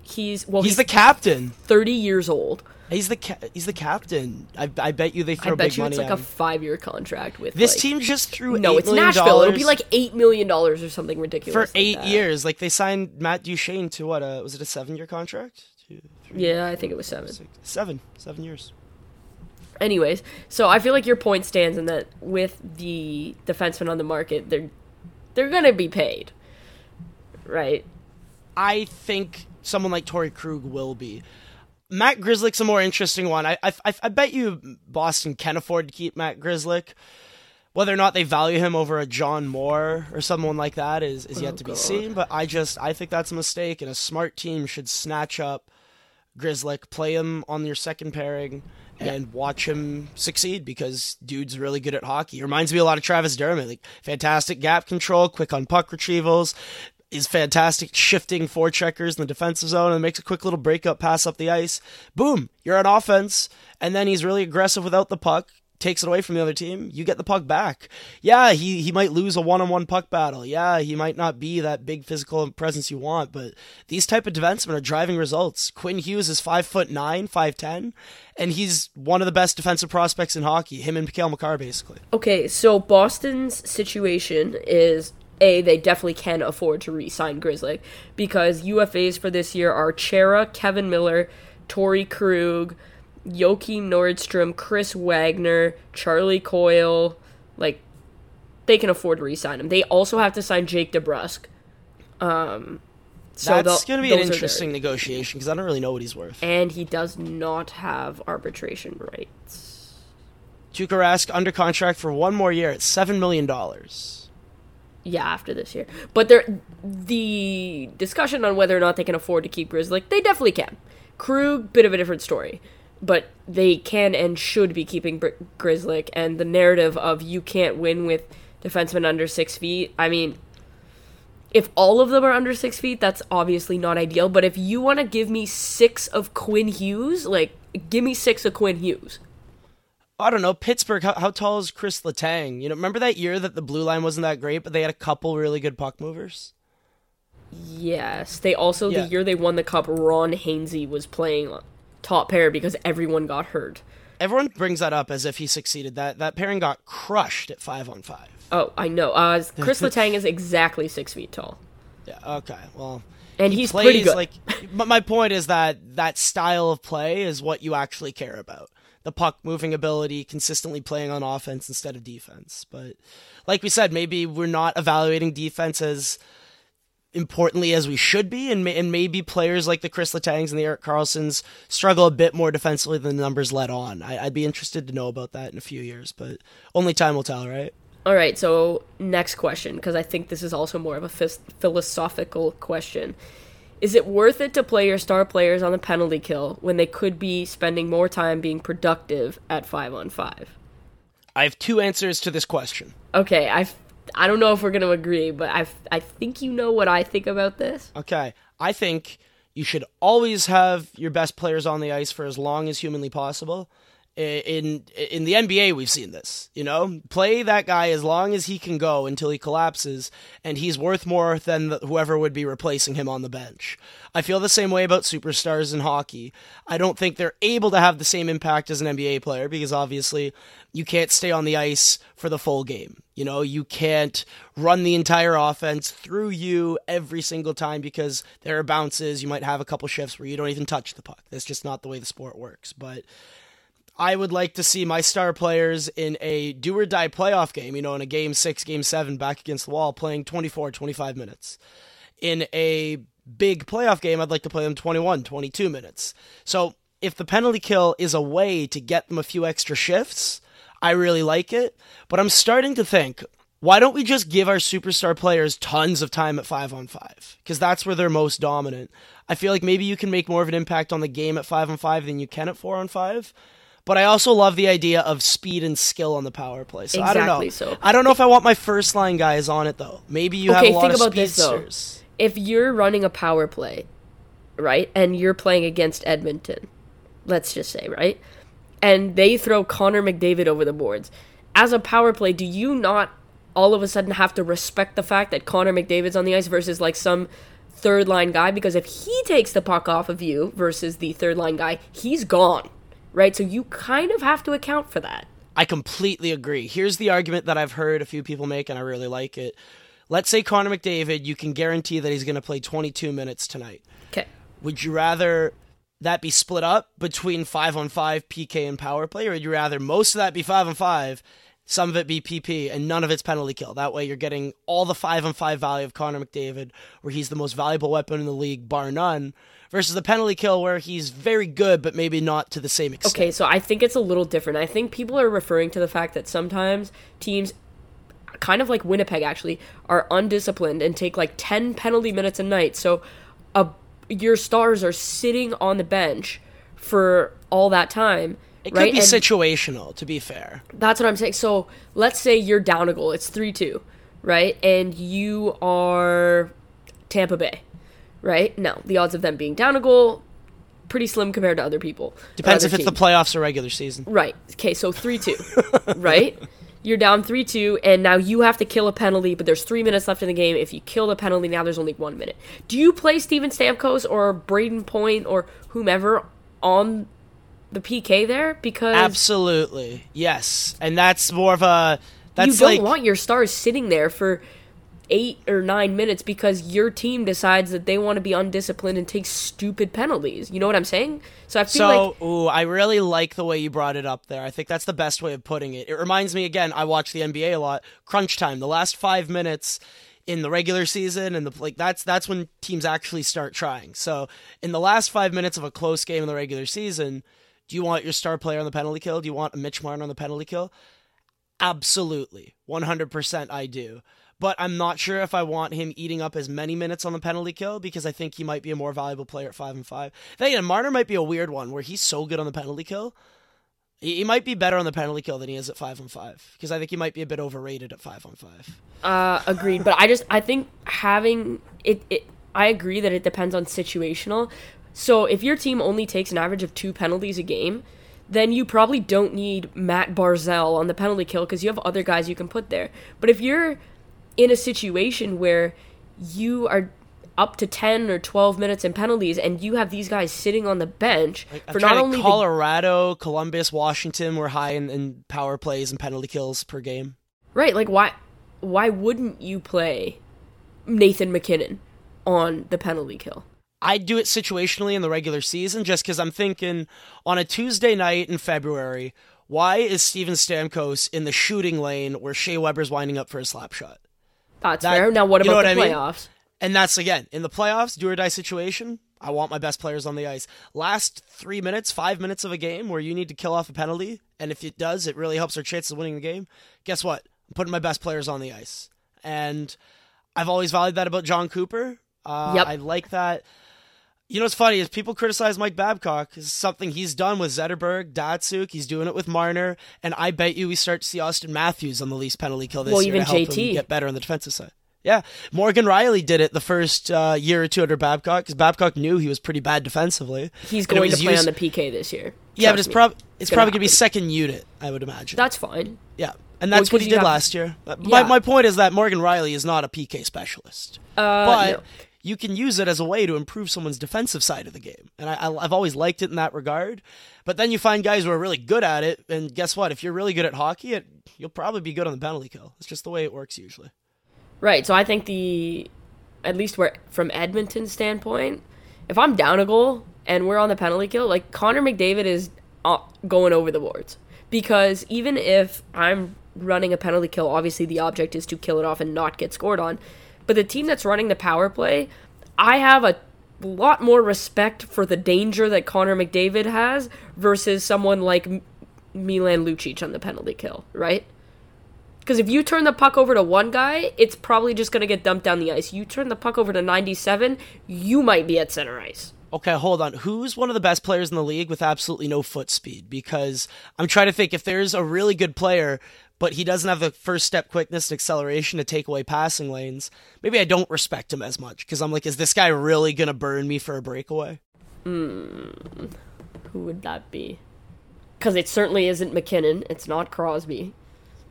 Speaker 3: He's well.
Speaker 2: He's,
Speaker 3: He's,
Speaker 2: the captain.
Speaker 3: thirty years old.
Speaker 2: He's the ca- he's the captain. I, I bet you they
Speaker 3: I
Speaker 2: throw
Speaker 3: bet
Speaker 2: big
Speaker 3: you it's like a five-year contract with
Speaker 2: This
Speaker 3: like-
Speaker 2: team just threw
Speaker 3: No,
Speaker 2: $8
Speaker 3: it's Nashville. It'll be like eight million dollars or something ridiculous
Speaker 2: for eight
Speaker 3: that.
Speaker 2: years. Like they signed Matt Duchene to what? A, was it a seven year contract? Two, three,
Speaker 3: Yeah, I think it was seven.
Speaker 2: six, seven, seven years.
Speaker 3: Anyways, so I feel like your point stands in that with the defensemen on the market, they're they're gonna be paid, right?
Speaker 2: I think someone like Torey Krug will be. Matt Grzelcyk's a more interesting one. I, I, I, bet you Boston can afford to keep Matt Grizzlick. Whether or not they value him over a John Moore or someone like that is, is yet
Speaker 3: Oh,
Speaker 2: to be
Speaker 3: God.
Speaker 2: seen. But I just I think that's a mistake, and a smart team should snatch up Grzelcyk, play him on your second pairing, and watch him succeed because dude's really good at hockey. He reminds me a lot of Travis Dermott. Like fantastic gap control, quick on puck retrievals, is fantastic shifting forecheckers in the defensive zone and makes a quick little breakup pass up the ice. Boom, you're on offense, and then he's really aggressive without the puck. Takes it away from the other team, you get the puck back. Yeah, he, he might lose a one-on-one puck battle. Yeah, he might not be that big physical presence you want, but these type of defensemen are driving results. Quinn Hughes is five foot nine, five ten, and he's one of the best defensive prospects in hockey. Him and Mikhail Makar, basically.
Speaker 3: Okay, so Boston's situation is a they definitely can afford to re-sign Grizzly because UFAs for this year are Chara, Kevin Miller, Torey Krug, Joakim Nordstrom, Chris Wagner, Charlie Coyle. Like they can afford to re-sign him. They also have to sign Jake DeBrusk. Um, so
Speaker 2: That's going to be an
Speaker 3: those are their-
Speaker 2: interesting negotiation because I don't really know what he's worth.
Speaker 3: And he does not have arbitration rights.
Speaker 2: Rask under contract for one more year at seven million dollars.
Speaker 3: Yeah, after this year. But there, the discussion on whether or not they can afford to keep Grizzly, they definitely can. Krug, bit of a different story. But they can and should be keeping Br- Grizzly, and the narrative of you can't win with defensemen under six feet. I mean, if all of them are under six feet, that's obviously not ideal. But if you want to give me six of Quinn Hughes, like, give me six of Quinn Hughes.
Speaker 2: I don't know Pittsburgh. How, how tall is Chris Letang? You know, remember that year that the blue line wasn't that great, but they had a couple really good puck movers.
Speaker 3: Yes, they also
Speaker 2: Yeah.
Speaker 3: the year they won the cup, Ron Hainsey was playing top pair because everyone got hurt.
Speaker 2: Everyone brings that up as if he succeeded. That that pairing got crushed at five on five.
Speaker 3: Oh, I know. Uh, Chris Letang is exactly six feet tall,
Speaker 2: Yeah. Okay. Well,
Speaker 3: and he's
Speaker 2: plays
Speaker 3: pretty good.
Speaker 2: like. but my point is that that style of play is what you actually care about. The puck moving ability, consistently playing on offense instead of defense. But like we said, maybe we're not evaluating defense as importantly as we should be, and, and maybe players like the Chris Letangs and the Erik Karlssons struggle a bit more defensively than the numbers let on. I, I'd be interested to know about that in a few years, but only time will tell, right?
Speaker 3: All right, so next question, because I think this is also more of a philosophical question. Is it worth it to play your star players on the penalty kill when they could be spending more time being productive at five on five?
Speaker 2: I have two answers to this question.
Speaker 3: Okay, I I don't know if we're gonna agree, but I I think you know what I think about this.
Speaker 2: Okay. I think you should always have your best players on the ice for as long as humanly possible. In in the NBA, we've seen this. You know, play that guy as long as he can go until he collapses, and he's worth more than the, whoever would be replacing him on the bench. I feel the same way about superstars in hockey. I don't think they're able to have the same impact as an NBA player because obviously you can't stay on the ice for the full game. You know, you can't run the entire offense through you every single time because there are bounces. You might have a couple shifts where you don't even touch the puck. That's just not the way the sport works. But I would like to see my star players in a do or die playoff game, you know, in a game six, game seven, back against the wall, playing 24, 25 minutes. In a big playoff game, I'd like to play them 21, 22 minutes. So if the penalty kill is a way to get them a few extra shifts, I really like it. But I'm starting to think, why don't we just give our superstar players tons of time at five on five? Because that's where they're most dominant. I feel like maybe you can make more of an impact on the game at five on five than you can at four on five. But I also love the idea of speed and skill on the power play. So I don't know.
Speaker 3: So.
Speaker 2: I don't know if I want my first line guys on it though. Maybe you
Speaker 3: Okay,
Speaker 2: have a lot
Speaker 3: think
Speaker 2: of
Speaker 3: about this, though.
Speaker 2: speedsters.
Speaker 3: If you're running a power play right? And you're playing against Edmonton, let's just say, right? And they throw Connor McDavid over the boards. As a power play, do you not all of a sudden have to respect the fact that Connor McDavid's on the ice versus like some third line guy? Because if he takes the puck off of you versus the third line guy, he's gone, right? So you kind of have to account for that.
Speaker 2: I completely agree. Here's the argument that I've heard a few people make, and I really like it. Let's say Connor McDavid, you can guarantee that he's going to play 22 minutes tonight.
Speaker 3: Okay.
Speaker 2: Would you rather that be split up between five on five PK and power play, or would you rather most of that be five on five, some of it be PP, and none of it's penalty kill? That way you're getting all the five on five value of Connor McDavid, where he's the most valuable weapon in the league, bar none, versus the penalty kill where he's very good, but maybe not to the same extent.
Speaker 3: Okay, so I think it's a little different. I think people are referring to the fact that sometimes teams kind of like Winnipeg actually are undisciplined and take like 10 penalty minutes a night. So a your stars are sitting on the bench for all that time.
Speaker 2: It could be
Speaker 3: And
Speaker 2: situational, to be fair.
Speaker 3: that's what I'm saying. So let's say you're down a goal. It's 3 2, right? And you are Tampa Bay, right? Now, the odds of them being down a goal, pretty slim compared to other people.
Speaker 2: Depends
Speaker 3: other
Speaker 2: if it's the playoffs or regular season.
Speaker 3: Right. Okay, so 3 2, right? You're down 3 2, and now you have to kill a penalty, but there's three minutes left in the game. If you kill the penalty, now there's only one minute. Do you play Steven Stamkos or Brayden Point or whomever on the PK there? Because
Speaker 2: Absolutely. Yes. And that's more of a that's
Speaker 3: you don't
Speaker 2: like
Speaker 3: want your stars sitting there for eight or nine minutes because your team decides that they want to be undisciplined and take stupid penalties. You know what I'm saying? So I feel
Speaker 2: so
Speaker 3: like
Speaker 2: ooh, I really like the way you brought it up there. I think that's the best way of putting it. It reminds me again, I watch the NBA a lot. Crunch time, the last 5 minutes in the regular season and the like that's that's when teams actually start trying. So, in the last 5 minutes of a close game in the regular season, do you want your star player on the penalty kill? Do you want a Mitch Marner on the penalty kill? Absolutely. 100% I do. But I'm not sure if I want him eating up as many minutes on the penalty kill because I think he might be a more valuable player at 5 and 5. Then again, Marner might be a weird one where he's so good on the penalty kill. He, might be better on the penalty kill than he is at 5 on 5 because I think he might be a bit overrated at 5 on 5.
Speaker 3: Uh, agreed. But I just I think having it, it I agree that it depends on situational. So if your team only takes an average of two penalties a game, then you probably don't need Matt Barzell on the penalty kill because you have other guys you can put there. But if you're in a situation where you are up to 10 or 12 minutes in penalties and you have these guys sitting on the bench
Speaker 2: I'm
Speaker 3: for not only the
Speaker 2: Colorado, Columbus, Washington were high in, in power plays and penalty kills per game.
Speaker 3: Right, like why why wouldn't you play Nathan MacKinnon on the penalty kill?
Speaker 2: I'd do it situationally in the regular season just because I'm thinking on a Tuesday night in February, why is Steven Stamkos in the shooting lane where Shea Weber's winding up for a slap shot?
Speaker 3: That's
Speaker 2: That-
Speaker 3: fair. Now what
Speaker 2: you know
Speaker 3: about the
Speaker 2: what I mean?
Speaker 3: playoffs?
Speaker 2: And that's again in the playoffs, do or die situation. I want my best players on the ice. Last three minutes, five minutes of a game where you need to kill off a penalty, and if it does, it really helps our chances of winning the game. Guess what? I'm putting my best players on the ice, and I've always valued that about Jon Cooper. Uh,
Speaker 3: Yep.
Speaker 2: I like that. You know what's funny is people criticize Mike Babcock. This is something he's done with Zetterberg, Datsyuk. He's doing it with Marner, and I bet you we start to see Auston Matthews on the least penalty kill this
Speaker 3: Well,
Speaker 2: year
Speaker 3: even
Speaker 2: to help
Speaker 3: JT.
Speaker 2: him get better on the defensive side. Yeah, Morgan Rielly did it the first uh, year or two under Babcock because Babcock knew he was pretty bad defensively.
Speaker 3: He's going to play
Speaker 2: used-
Speaker 3: on the PK this year.
Speaker 2: Yeah, but it's probably it's
Speaker 3: gonna
Speaker 2: probably gonna be second unit, I would imagine.
Speaker 3: That's fine.
Speaker 2: yeah, and that's
Speaker 3: Well,
Speaker 2: what he did
Speaker 3: have-
Speaker 2: last year. Uh, My my point is that Morgan Rielly is not a PK specialist,
Speaker 3: Uh,
Speaker 2: but
Speaker 3: no.
Speaker 2: You can use it as a way to improve someone's defensive side of the game, and I, I've always liked it in that regard. But then you find guys who are really good at it, and guess what? If you're really good at hockey, it, you'll probably be good on the penalty kill. It's just the way it works usually.
Speaker 3: Right. So I think the, at least where from Edmonton's standpoint, if I'm down a goal and we're on the penalty kill, like Connor McDavid is uh, going over the boards because even if I'm running a penalty kill, obviously the object is to kill it off and not get scored on. But the team that's running the power play, I have a lot more respect for the danger that Connor McDavid has versus someone like M- Milan Lucic on the penalty kill, right? Because if you turn the puck over to one guy, it's probably just going to get dumped down the ice. You turn the puck over to 97, you might be at center ice.
Speaker 2: Okay, hold on. Who's one of the best players in the league with absolutely no foot speed? Because I'm trying to think if there's a really good player, but he doesn't have the first step quickness and acceleration to take away passing lanes, maybe I don't respect him as much because I'm like, is this guy really going to burn me for a breakaway?
Speaker 3: Who would that be? Because it certainly isn't MacKinnon. It's not Crosby.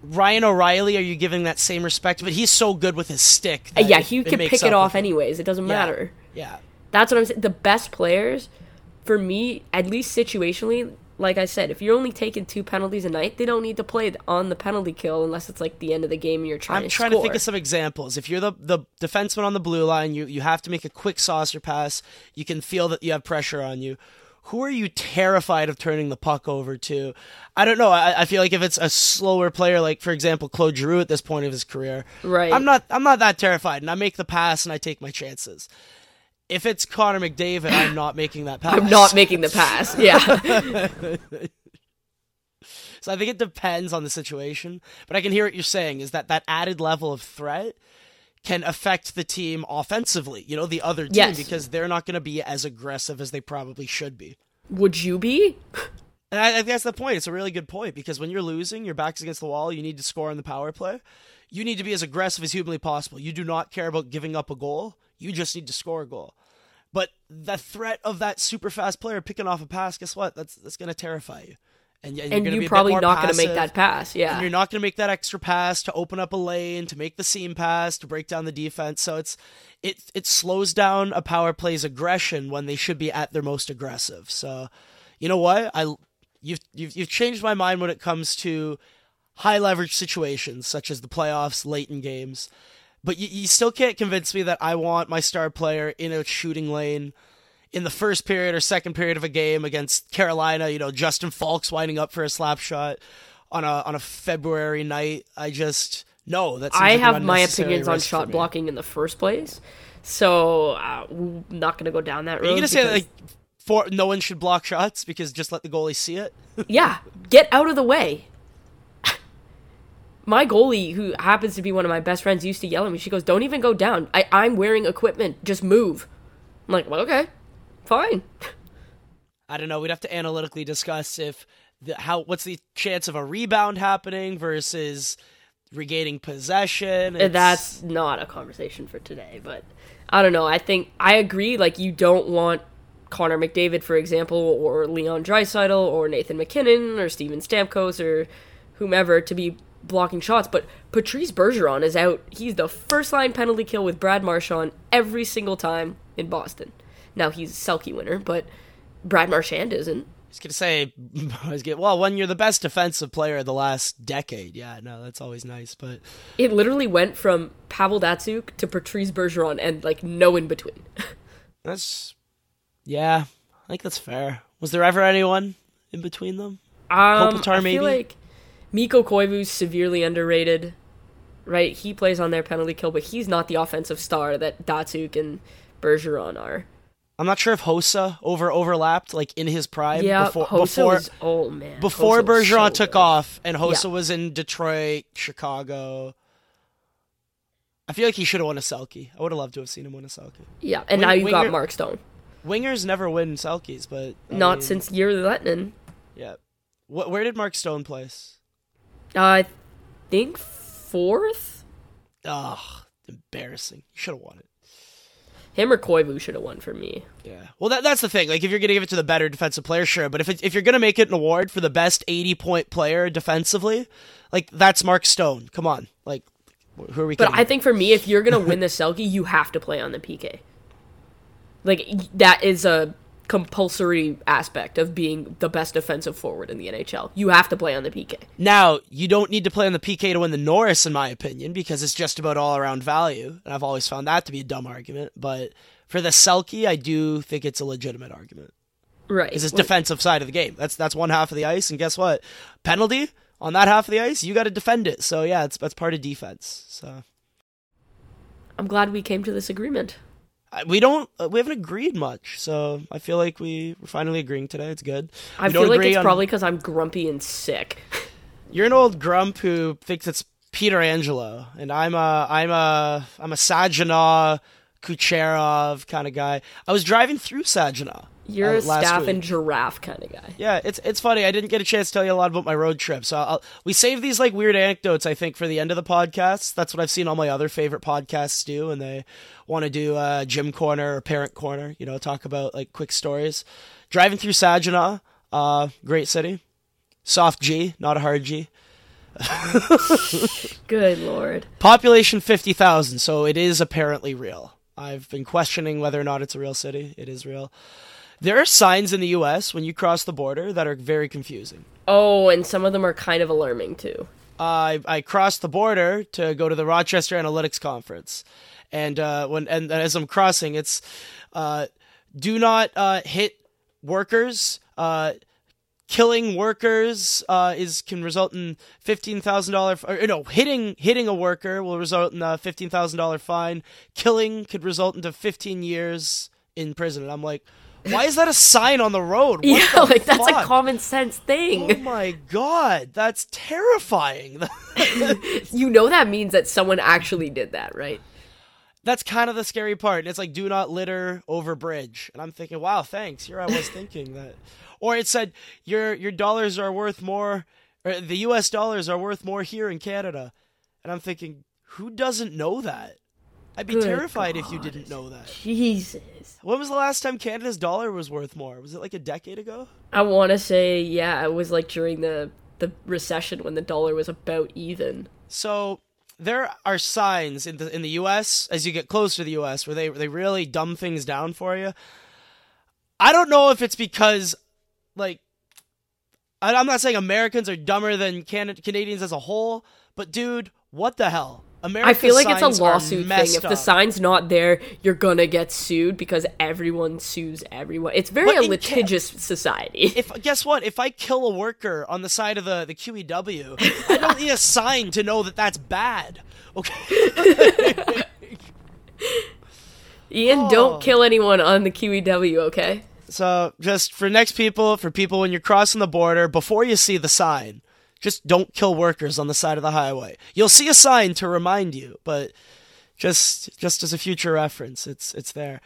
Speaker 2: Ryan O'Reilly, are you giving that same respect? But he's so good with his stick.
Speaker 3: Uh, yeah, he
Speaker 2: it
Speaker 3: can
Speaker 2: makes
Speaker 3: pick it off anyways. It doesn't
Speaker 2: Yeah.
Speaker 3: matter.
Speaker 2: Yeah.
Speaker 3: That's what I'm saying. The best players, for me, at least situationally, like I said, if you're only taking two penalties a night, they don't need to play on the penalty kill unless it's like the end of the game and you're trying
Speaker 2: I'm
Speaker 3: to
Speaker 2: trying
Speaker 3: score.
Speaker 2: to think of some examples. If you're the the defenseman on the blue line, you you have to make a quick saucer pass. You can feel that you have pressure on you. Who are you terrified of turning the puck over to? I don't know. I, I feel like if it's a slower player, like for example Claude Giroux at this point of his career,
Speaker 3: Right.
Speaker 2: I'm not I'm not that terrified, and I make the pass and I take my chances. If it's Connor McDavid, I'm not making that pass.
Speaker 3: I'm not making the pass. Yeah.
Speaker 2: So I think it depends on the situation, but I can hear what you're saying is that that added level of threat can affect the team offensively, you know, the other team
Speaker 3: Yes.
Speaker 2: because they're not going to be as aggressive as they probably should be.
Speaker 3: Would you be?
Speaker 2: And I, I think that's the point. It's a really good point because when you're losing, your back's against the wall, you need to score on the power play. You need to be as aggressive as humanly possible. You do not care about giving up a goal. You just need to score a goal. But the threat of that super fast player picking off a pass, guess what? That's that's going to terrify you. And, and, you're
Speaker 3: And
Speaker 2: gonna be a
Speaker 3: you're
Speaker 2: bit
Speaker 3: probably not going to make that pass. Yeah.
Speaker 2: and you're not going to make that extra pass to open up a lane to make the seam pass to break down the defense so it's it it slows down a power play's aggression when they should be at their most aggressive so you know what i you've you've, you've changed my mind when it comes to high leverage situations such as the playoffs late in games but you, you still can't convince me that i want my star player in a shooting lane in the first period or second period of a game against Carolina, you know, Justin Falks winding up for a slap shot on a on a February night. I just no, that's
Speaker 3: I have my opinions on shot blocking in the first place. So, uh, we're not going to go down that road.
Speaker 2: Are you gonna say
Speaker 3: because-
Speaker 2: like for no one should block shots because just let the goalie see it?
Speaker 3: Yeah, get out of the way. My goalie, who happens to be one of my best friends, used to yell at me. She goes, "Don't even go down. I, I'm wearing equipment. Just move." I'm like, "Well, okay, fine."
Speaker 2: I don't know. We'd have to analytically discuss if the, how what's the chance of a rebound happening versus regaining possession. Uh, it's-
Speaker 3: That's not a conversation for today, but I don't know. I think I agree. Like, you don't want Connor McDavid, for example, or Leon Draisaitl, or Nathan MacKinnon, or Steven Stamkos, or whomever to be blocking shots. But Patrice Bergeron is out. He's the first line penalty kill with Brad Marchand every single time in Boston. Now he's a Selke winner, but Brad Marchand isn't.
Speaker 2: I was gonna say, I was get well when you're the best defensive player of the last decade. Yeah, no, that's always nice. But
Speaker 3: It literally went from Pavel Datsyuk to Patrice Bergeron and like no in between.
Speaker 2: that's yeah, I think that's fair. Was there ever anyone in between them?
Speaker 3: Um,
Speaker 2: Kopitar,
Speaker 3: I
Speaker 2: maybe?
Speaker 3: feel like Mikko Koivu's severely underrated. Right, he plays on their penalty kill, but he's not the offensive star that Datsyuk and Bergeron are.
Speaker 2: I'm not sure if Hossa over overlapped like in his prime
Speaker 3: Yeah,
Speaker 2: before
Speaker 3: Hossa
Speaker 2: before
Speaker 3: was oh man,
Speaker 2: before
Speaker 3: Hossa was
Speaker 2: Bergeron
Speaker 3: so
Speaker 2: took
Speaker 3: good.
Speaker 2: off and Hossa
Speaker 3: Yeah.
Speaker 2: was in Detroit, Chicago. I feel like he should have won a Selke. I would have loved to have seen him win a Selke.
Speaker 3: Yeah, and
Speaker 2: Wing-
Speaker 3: now you got Mark Stone.
Speaker 2: Wingers never win Selkes, but I
Speaker 3: Not
Speaker 2: mean,
Speaker 3: since Jere Lehtinen.
Speaker 2: yeah. Wh- where did Mark Stone place?
Speaker 3: I think fourth.
Speaker 2: Ugh, embarrassing. You should have won it.
Speaker 3: Him or Koivu should have won for me.
Speaker 2: Yeah. Well, that, that's the thing. Like, if you're going to give it to the better defensive player, sure. But if it, if you're going to make it an award for the best 80 point player defensively, like that's Mark Stone. Come on. Like, who are we?
Speaker 3: But? I think for me, if you're gonna win the Selke, you have to play on the PK. Like that is a compulsory aspect of being the best defensive forward in the NHL. You have to play on the PK.
Speaker 2: now you don't need to play on the PK to win the Norris, in my opinion, because it's just about all around value, and I've always found that to be a dumb argument. But for the Selke, I do think it's a legitimate argument.
Speaker 3: Right.
Speaker 2: Is his
Speaker 3: Like,
Speaker 2: defensive side of the game? That's that's one half of the ice, and guess what? Penalty on that half of the ice, you got to defend it. So yeah, it's that's part of defense. So.
Speaker 3: I'm glad we came to this agreement.
Speaker 2: We don't uh, we haven't agreed much so i feel like we we're finally agreeing today. It's good.
Speaker 3: I feel like it's
Speaker 2: on-
Speaker 3: probably because I'm grumpy and sick.
Speaker 2: you're an old grump who thinks it's peter angelo and i'm a i'm a i'm a saginaw kucherov kind of guy. I was driving through saginaw
Speaker 3: You're
Speaker 2: uh,
Speaker 3: a staff
Speaker 2: week.
Speaker 3: and giraffe kind of guy.
Speaker 2: Yeah, it's it's funny. I didn't get a chance to tell you a lot about my road trip, so I'll, we save these like weird anecdotes. I think for the end of the podcast. That's what I've seen all my other favorite podcasts do, and they want to do uh, gym corner or parent corner. You know, talk about like quick stories. Driving through Saginaw, uh, great city. Soft G, not a hard G.
Speaker 3: Good lord.
Speaker 2: Population fifty thousand, so it is apparently real. I've been questioning whether or not it's a real city. It is real. There are signs in the U.S. when you cross the border that are very confusing.
Speaker 3: Oh, and some of them are kind of alarming too.
Speaker 2: I I crossed the border to go to the Rochester Analytics Conference, and uh, when and as I'm crossing, it's uh, do not uh, hit workers. Uh, killing workers uh, is can result in fifteen thousand dollar. Or no, hitting hitting a worker will result in a fifteen thousand dollar fine. Killing could result into fifteen years in prison. And I'm like, why is that a sign on the road? What
Speaker 3: yeah,
Speaker 2: the
Speaker 3: like that's a common sense thing.
Speaker 2: Oh my god, that's terrifying.
Speaker 3: you know that means that someone actually did that, right?
Speaker 2: that's kind of the scary part. And it's like, do not litter over bridge. And I'm thinking, wow, thanks. Here I was thinking that. Or it said, your your dollars are worth more, or the U.S. dollars are worth more here in Canada. And I'm thinking, who doesn't know that? I'd be
Speaker 3: Good
Speaker 2: terrified if you didn't know that.
Speaker 3: Jesus.
Speaker 2: When was the last time Canada's dollar was worth more? Was it like a decade ago?
Speaker 3: I want to say, yeah, it was like during the the recession when the dollar was about even.
Speaker 2: So there are signs in the in the U.S. as you get closer to the U.S. where they they really dumb things down for you. I don't know if it's because, like, I- I'm not saying Americans are dumber than Can- Canadians as a whole, but dude, what the hell? America's
Speaker 3: I feel like it's a lawsuit thing. If the sign's not there, you're gonna get sued because everyone sues everyone. It's very
Speaker 2: But
Speaker 3: a
Speaker 2: in Ca-
Speaker 3: litigious society.
Speaker 2: if guess what? If I kill a worker on the side of the the QEW, I don't need a sign to know that that's bad. Okay.
Speaker 3: Ian,
Speaker 2: Oh.
Speaker 3: don't kill anyone on the QEW, okay?
Speaker 2: So just for next people, for people when you're crossing the border, before you see the sign, just don't kill workers on the side of the highway. You'll see a sign to remind you, but just just as a future reference, it's it's there.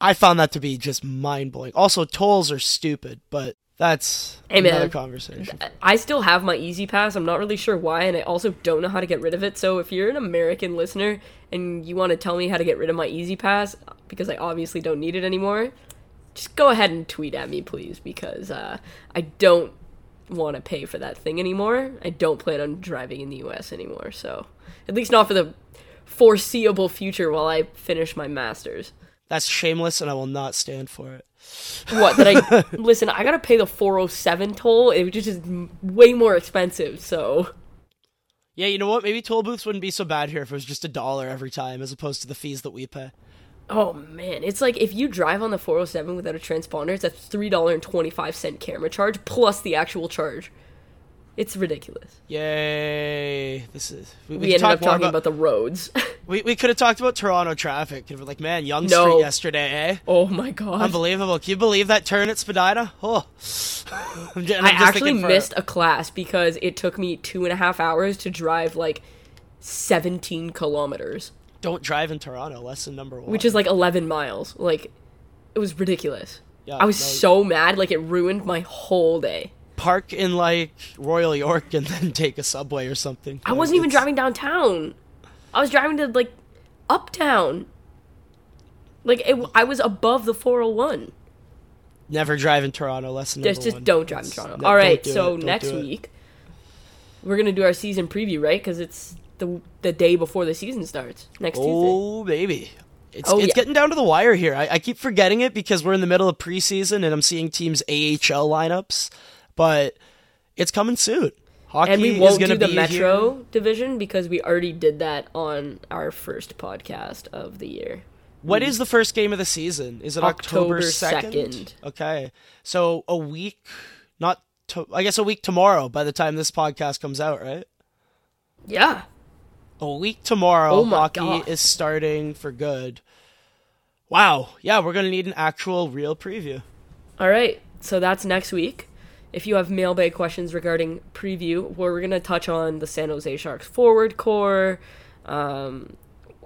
Speaker 2: I found that to be just mind blowing. Also, tolls are stupid, but that's
Speaker 3: Hey,
Speaker 2: another conversation.
Speaker 3: I still have my E-ZPass. I'm not really sure why, and I also don't know how to get rid of it. So if you're an American listener and you want to tell me how to get rid of my E-ZPass, because I obviously don't need it anymore, just go ahead and tweet at me, please, because uh, I don't want to pay for that thing anymore. I don't plan on driving in the U.S. anymore. So at least not for the foreseeable future while I finish my masters.
Speaker 2: That's shameless, and I will not stand for it.
Speaker 3: What that I listen? I gotta pay the 407 toll, which is just m- way more expensive. So
Speaker 2: Yeah, you know what? Maybe toll booths wouldn't be so bad here if it was just a dollar every time, as opposed to the fees that we pay.
Speaker 3: Oh man, it's like if you drive on the 407 without a transponder, it's a three dollar and twenty five cent camera charge plus the actual charge. It's ridiculous.
Speaker 2: Yay! This is we,
Speaker 3: We,
Speaker 2: could
Speaker 3: ended up talking about, the roads.
Speaker 2: We, we could have talked about Toronto traffic. Could have like, man, Yonge
Speaker 3: No.
Speaker 2: Street yesterday, eh?
Speaker 3: oh my god!
Speaker 2: Unbelievable. Can you believe that turn at Spadina? Oh. I'm ju- I'm
Speaker 3: I actually missed a class because it took me two and a half hours to drive like seventeen kilometers,
Speaker 2: Don't drive in Toronto. Lesson number one.
Speaker 3: which is like eleven miles. Like, it was ridiculous.
Speaker 2: Yeah,
Speaker 3: I was
Speaker 2: no.
Speaker 3: so mad, like it ruined my whole day.
Speaker 2: park in like Royal York and then take a subway or something.
Speaker 3: I wasn't even driving downtown. I was driving to like uptown. Like it, I was above the 401.
Speaker 2: Never drive in Toronto. Lesson number
Speaker 3: Just just
Speaker 2: one.
Speaker 3: don't drive in Toronto. All right,
Speaker 2: don't
Speaker 3: so next week we're gonna do our season preview, right? Because it's the the day before the season starts next oh, Tuesday.
Speaker 2: Oh baby. It's,
Speaker 3: Oh,
Speaker 2: it's
Speaker 3: yeah.
Speaker 2: getting down to the wire here. I, I keep forgetting it because we're in the middle of preseason and I'm seeing teams AHL lineups, but it's coming soon. Hockey
Speaker 3: And we
Speaker 2: is
Speaker 3: won't do the Metro
Speaker 2: here.
Speaker 3: division because we already did that on our first podcast of the year.
Speaker 2: When is the first game of the season? Is it October
Speaker 3: October
Speaker 2: 2nd?
Speaker 3: 2nd.
Speaker 2: Okay. So a week, not, to, I guess a week tomorrow by the time this podcast comes out, right?
Speaker 3: Yeah.
Speaker 2: A week tomorrow,
Speaker 3: Oh
Speaker 2: hockey
Speaker 3: God.
Speaker 2: is starting for good. Wow. Yeah, we're going to need an actual real preview.
Speaker 3: All right, so that's next week. If you have mailbag questions regarding preview, where we're going to touch on the San Jose Sharks forward core, um,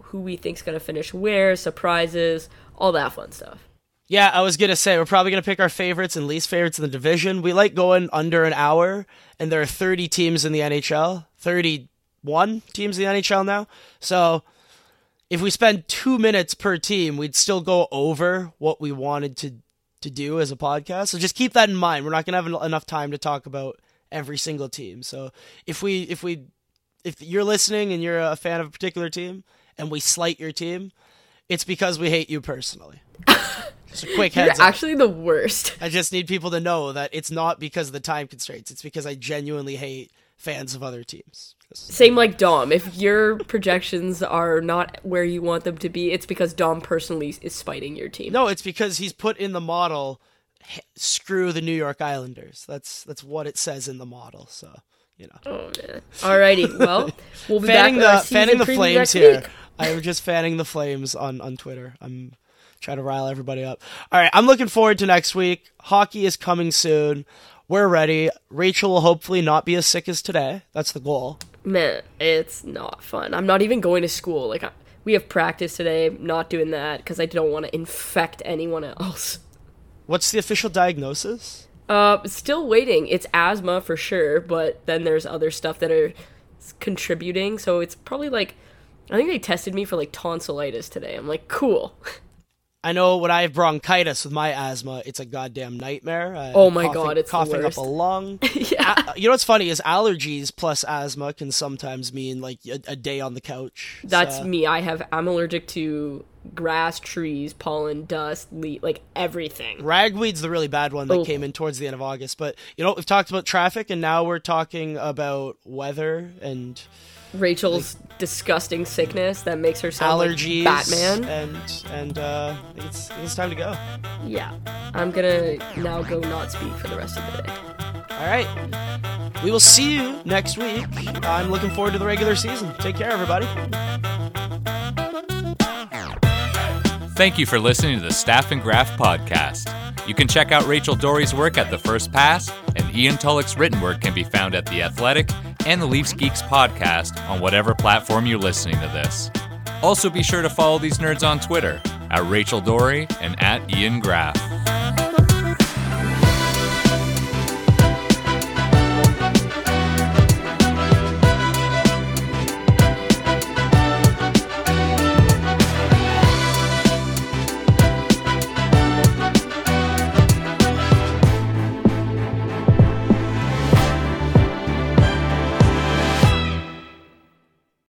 Speaker 3: who we think's going to finish where, surprises, all that fun stuff.
Speaker 2: Yeah, I was gonna say we're probably gonna pick our favorites and least favorites in the division. We like going under an hour, and there are 30 teams in the NHL, 31 teams in the NHL now. So if we spend two minutes per team, we'd still go over what we wanted to to do as a podcast. So just keep that in mind. We're not gonna have enough time to talk about every single team. So if we if we if you're listening and you're a fan of a particular team and we slight your team, it's because we hate you personally. Just a quick heads
Speaker 3: You're
Speaker 2: up.
Speaker 3: actually the worst.
Speaker 2: I just need people to know that it's not because of the time constraints. It's because I genuinely hate fans of other teams.
Speaker 3: Same like Dom. If your projections are not where you want them to be, it's because Dom personally is spiting your team.
Speaker 2: No, it's because he's put in the model screw the New York Islanders. That's that's what it says in the model. So, you know.
Speaker 3: Oh man. Alrighty. Well, we'll be
Speaker 2: fanning
Speaker 3: back
Speaker 2: the fanning the flames here. I am just fanning the flames on on Twitter. I'm trying to rile everybody up. All right, I'm looking forward to next week. Hockey is coming soon. We're ready. Rachel will hopefully not be as sick as today. That's the goal.
Speaker 3: Man, it's not fun. I'm not even going to school. Like I, we have practice today. I'm not doing that because I don't want to infect anyone else.
Speaker 2: What's the official diagnosis?
Speaker 3: Uh, still waiting. It's asthma for sure, but then there's other stuff that are contributing. So it's probably like, I think they tested me for like tonsillitis today. I'm like, cool.
Speaker 2: I know when I have bronchitis with my asthma, it's a goddamn nightmare. I-
Speaker 3: Oh my
Speaker 2: coughing,
Speaker 3: God, it's
Speaker 2: coughing up a lung.
Speaker 3: yeah.
Speaker 2: Uh, you know what's funny is allergies plus asthma can sometimes mean like a, a day on the couch.
Speaker 3: That's
Speaker 2: So-
Speaker 3: me. I have. I'm allergic to grass, trees, pollen, dust, le- like everything.
Speaker 2: Ragweed's the really bad one that
Speaker 3: Oh.
Speaker 2: came in towards the end of August. But you know, we've talked about traffic, and now we're talking about weather and
Speaker 3: Rachel's disgusting sickness that makes her sound
Speaker 2: allergies,
Speaker 3: like Batman.
Speaker 2: and and uh, it's, it's time to go.
Speaker 3: Yeah. I'm gonna now go not speak for the rest of the day.
Speaker 2: All right, we will see you next week. I'm looking forward to the regular season. Take care, everybody.
Speaker 1: Thank you for listening to the Staff and Graph podcast. You can check out Rachel Doerrie's work at The First Pass, and Ian Tulloch's written work can be found at The Athletic and the Leafs Geeks podcast on whatever platform you're listening to this. Also, be sure to follow these nerds on Twitter at Rachel Doerrie and at Ian Graff.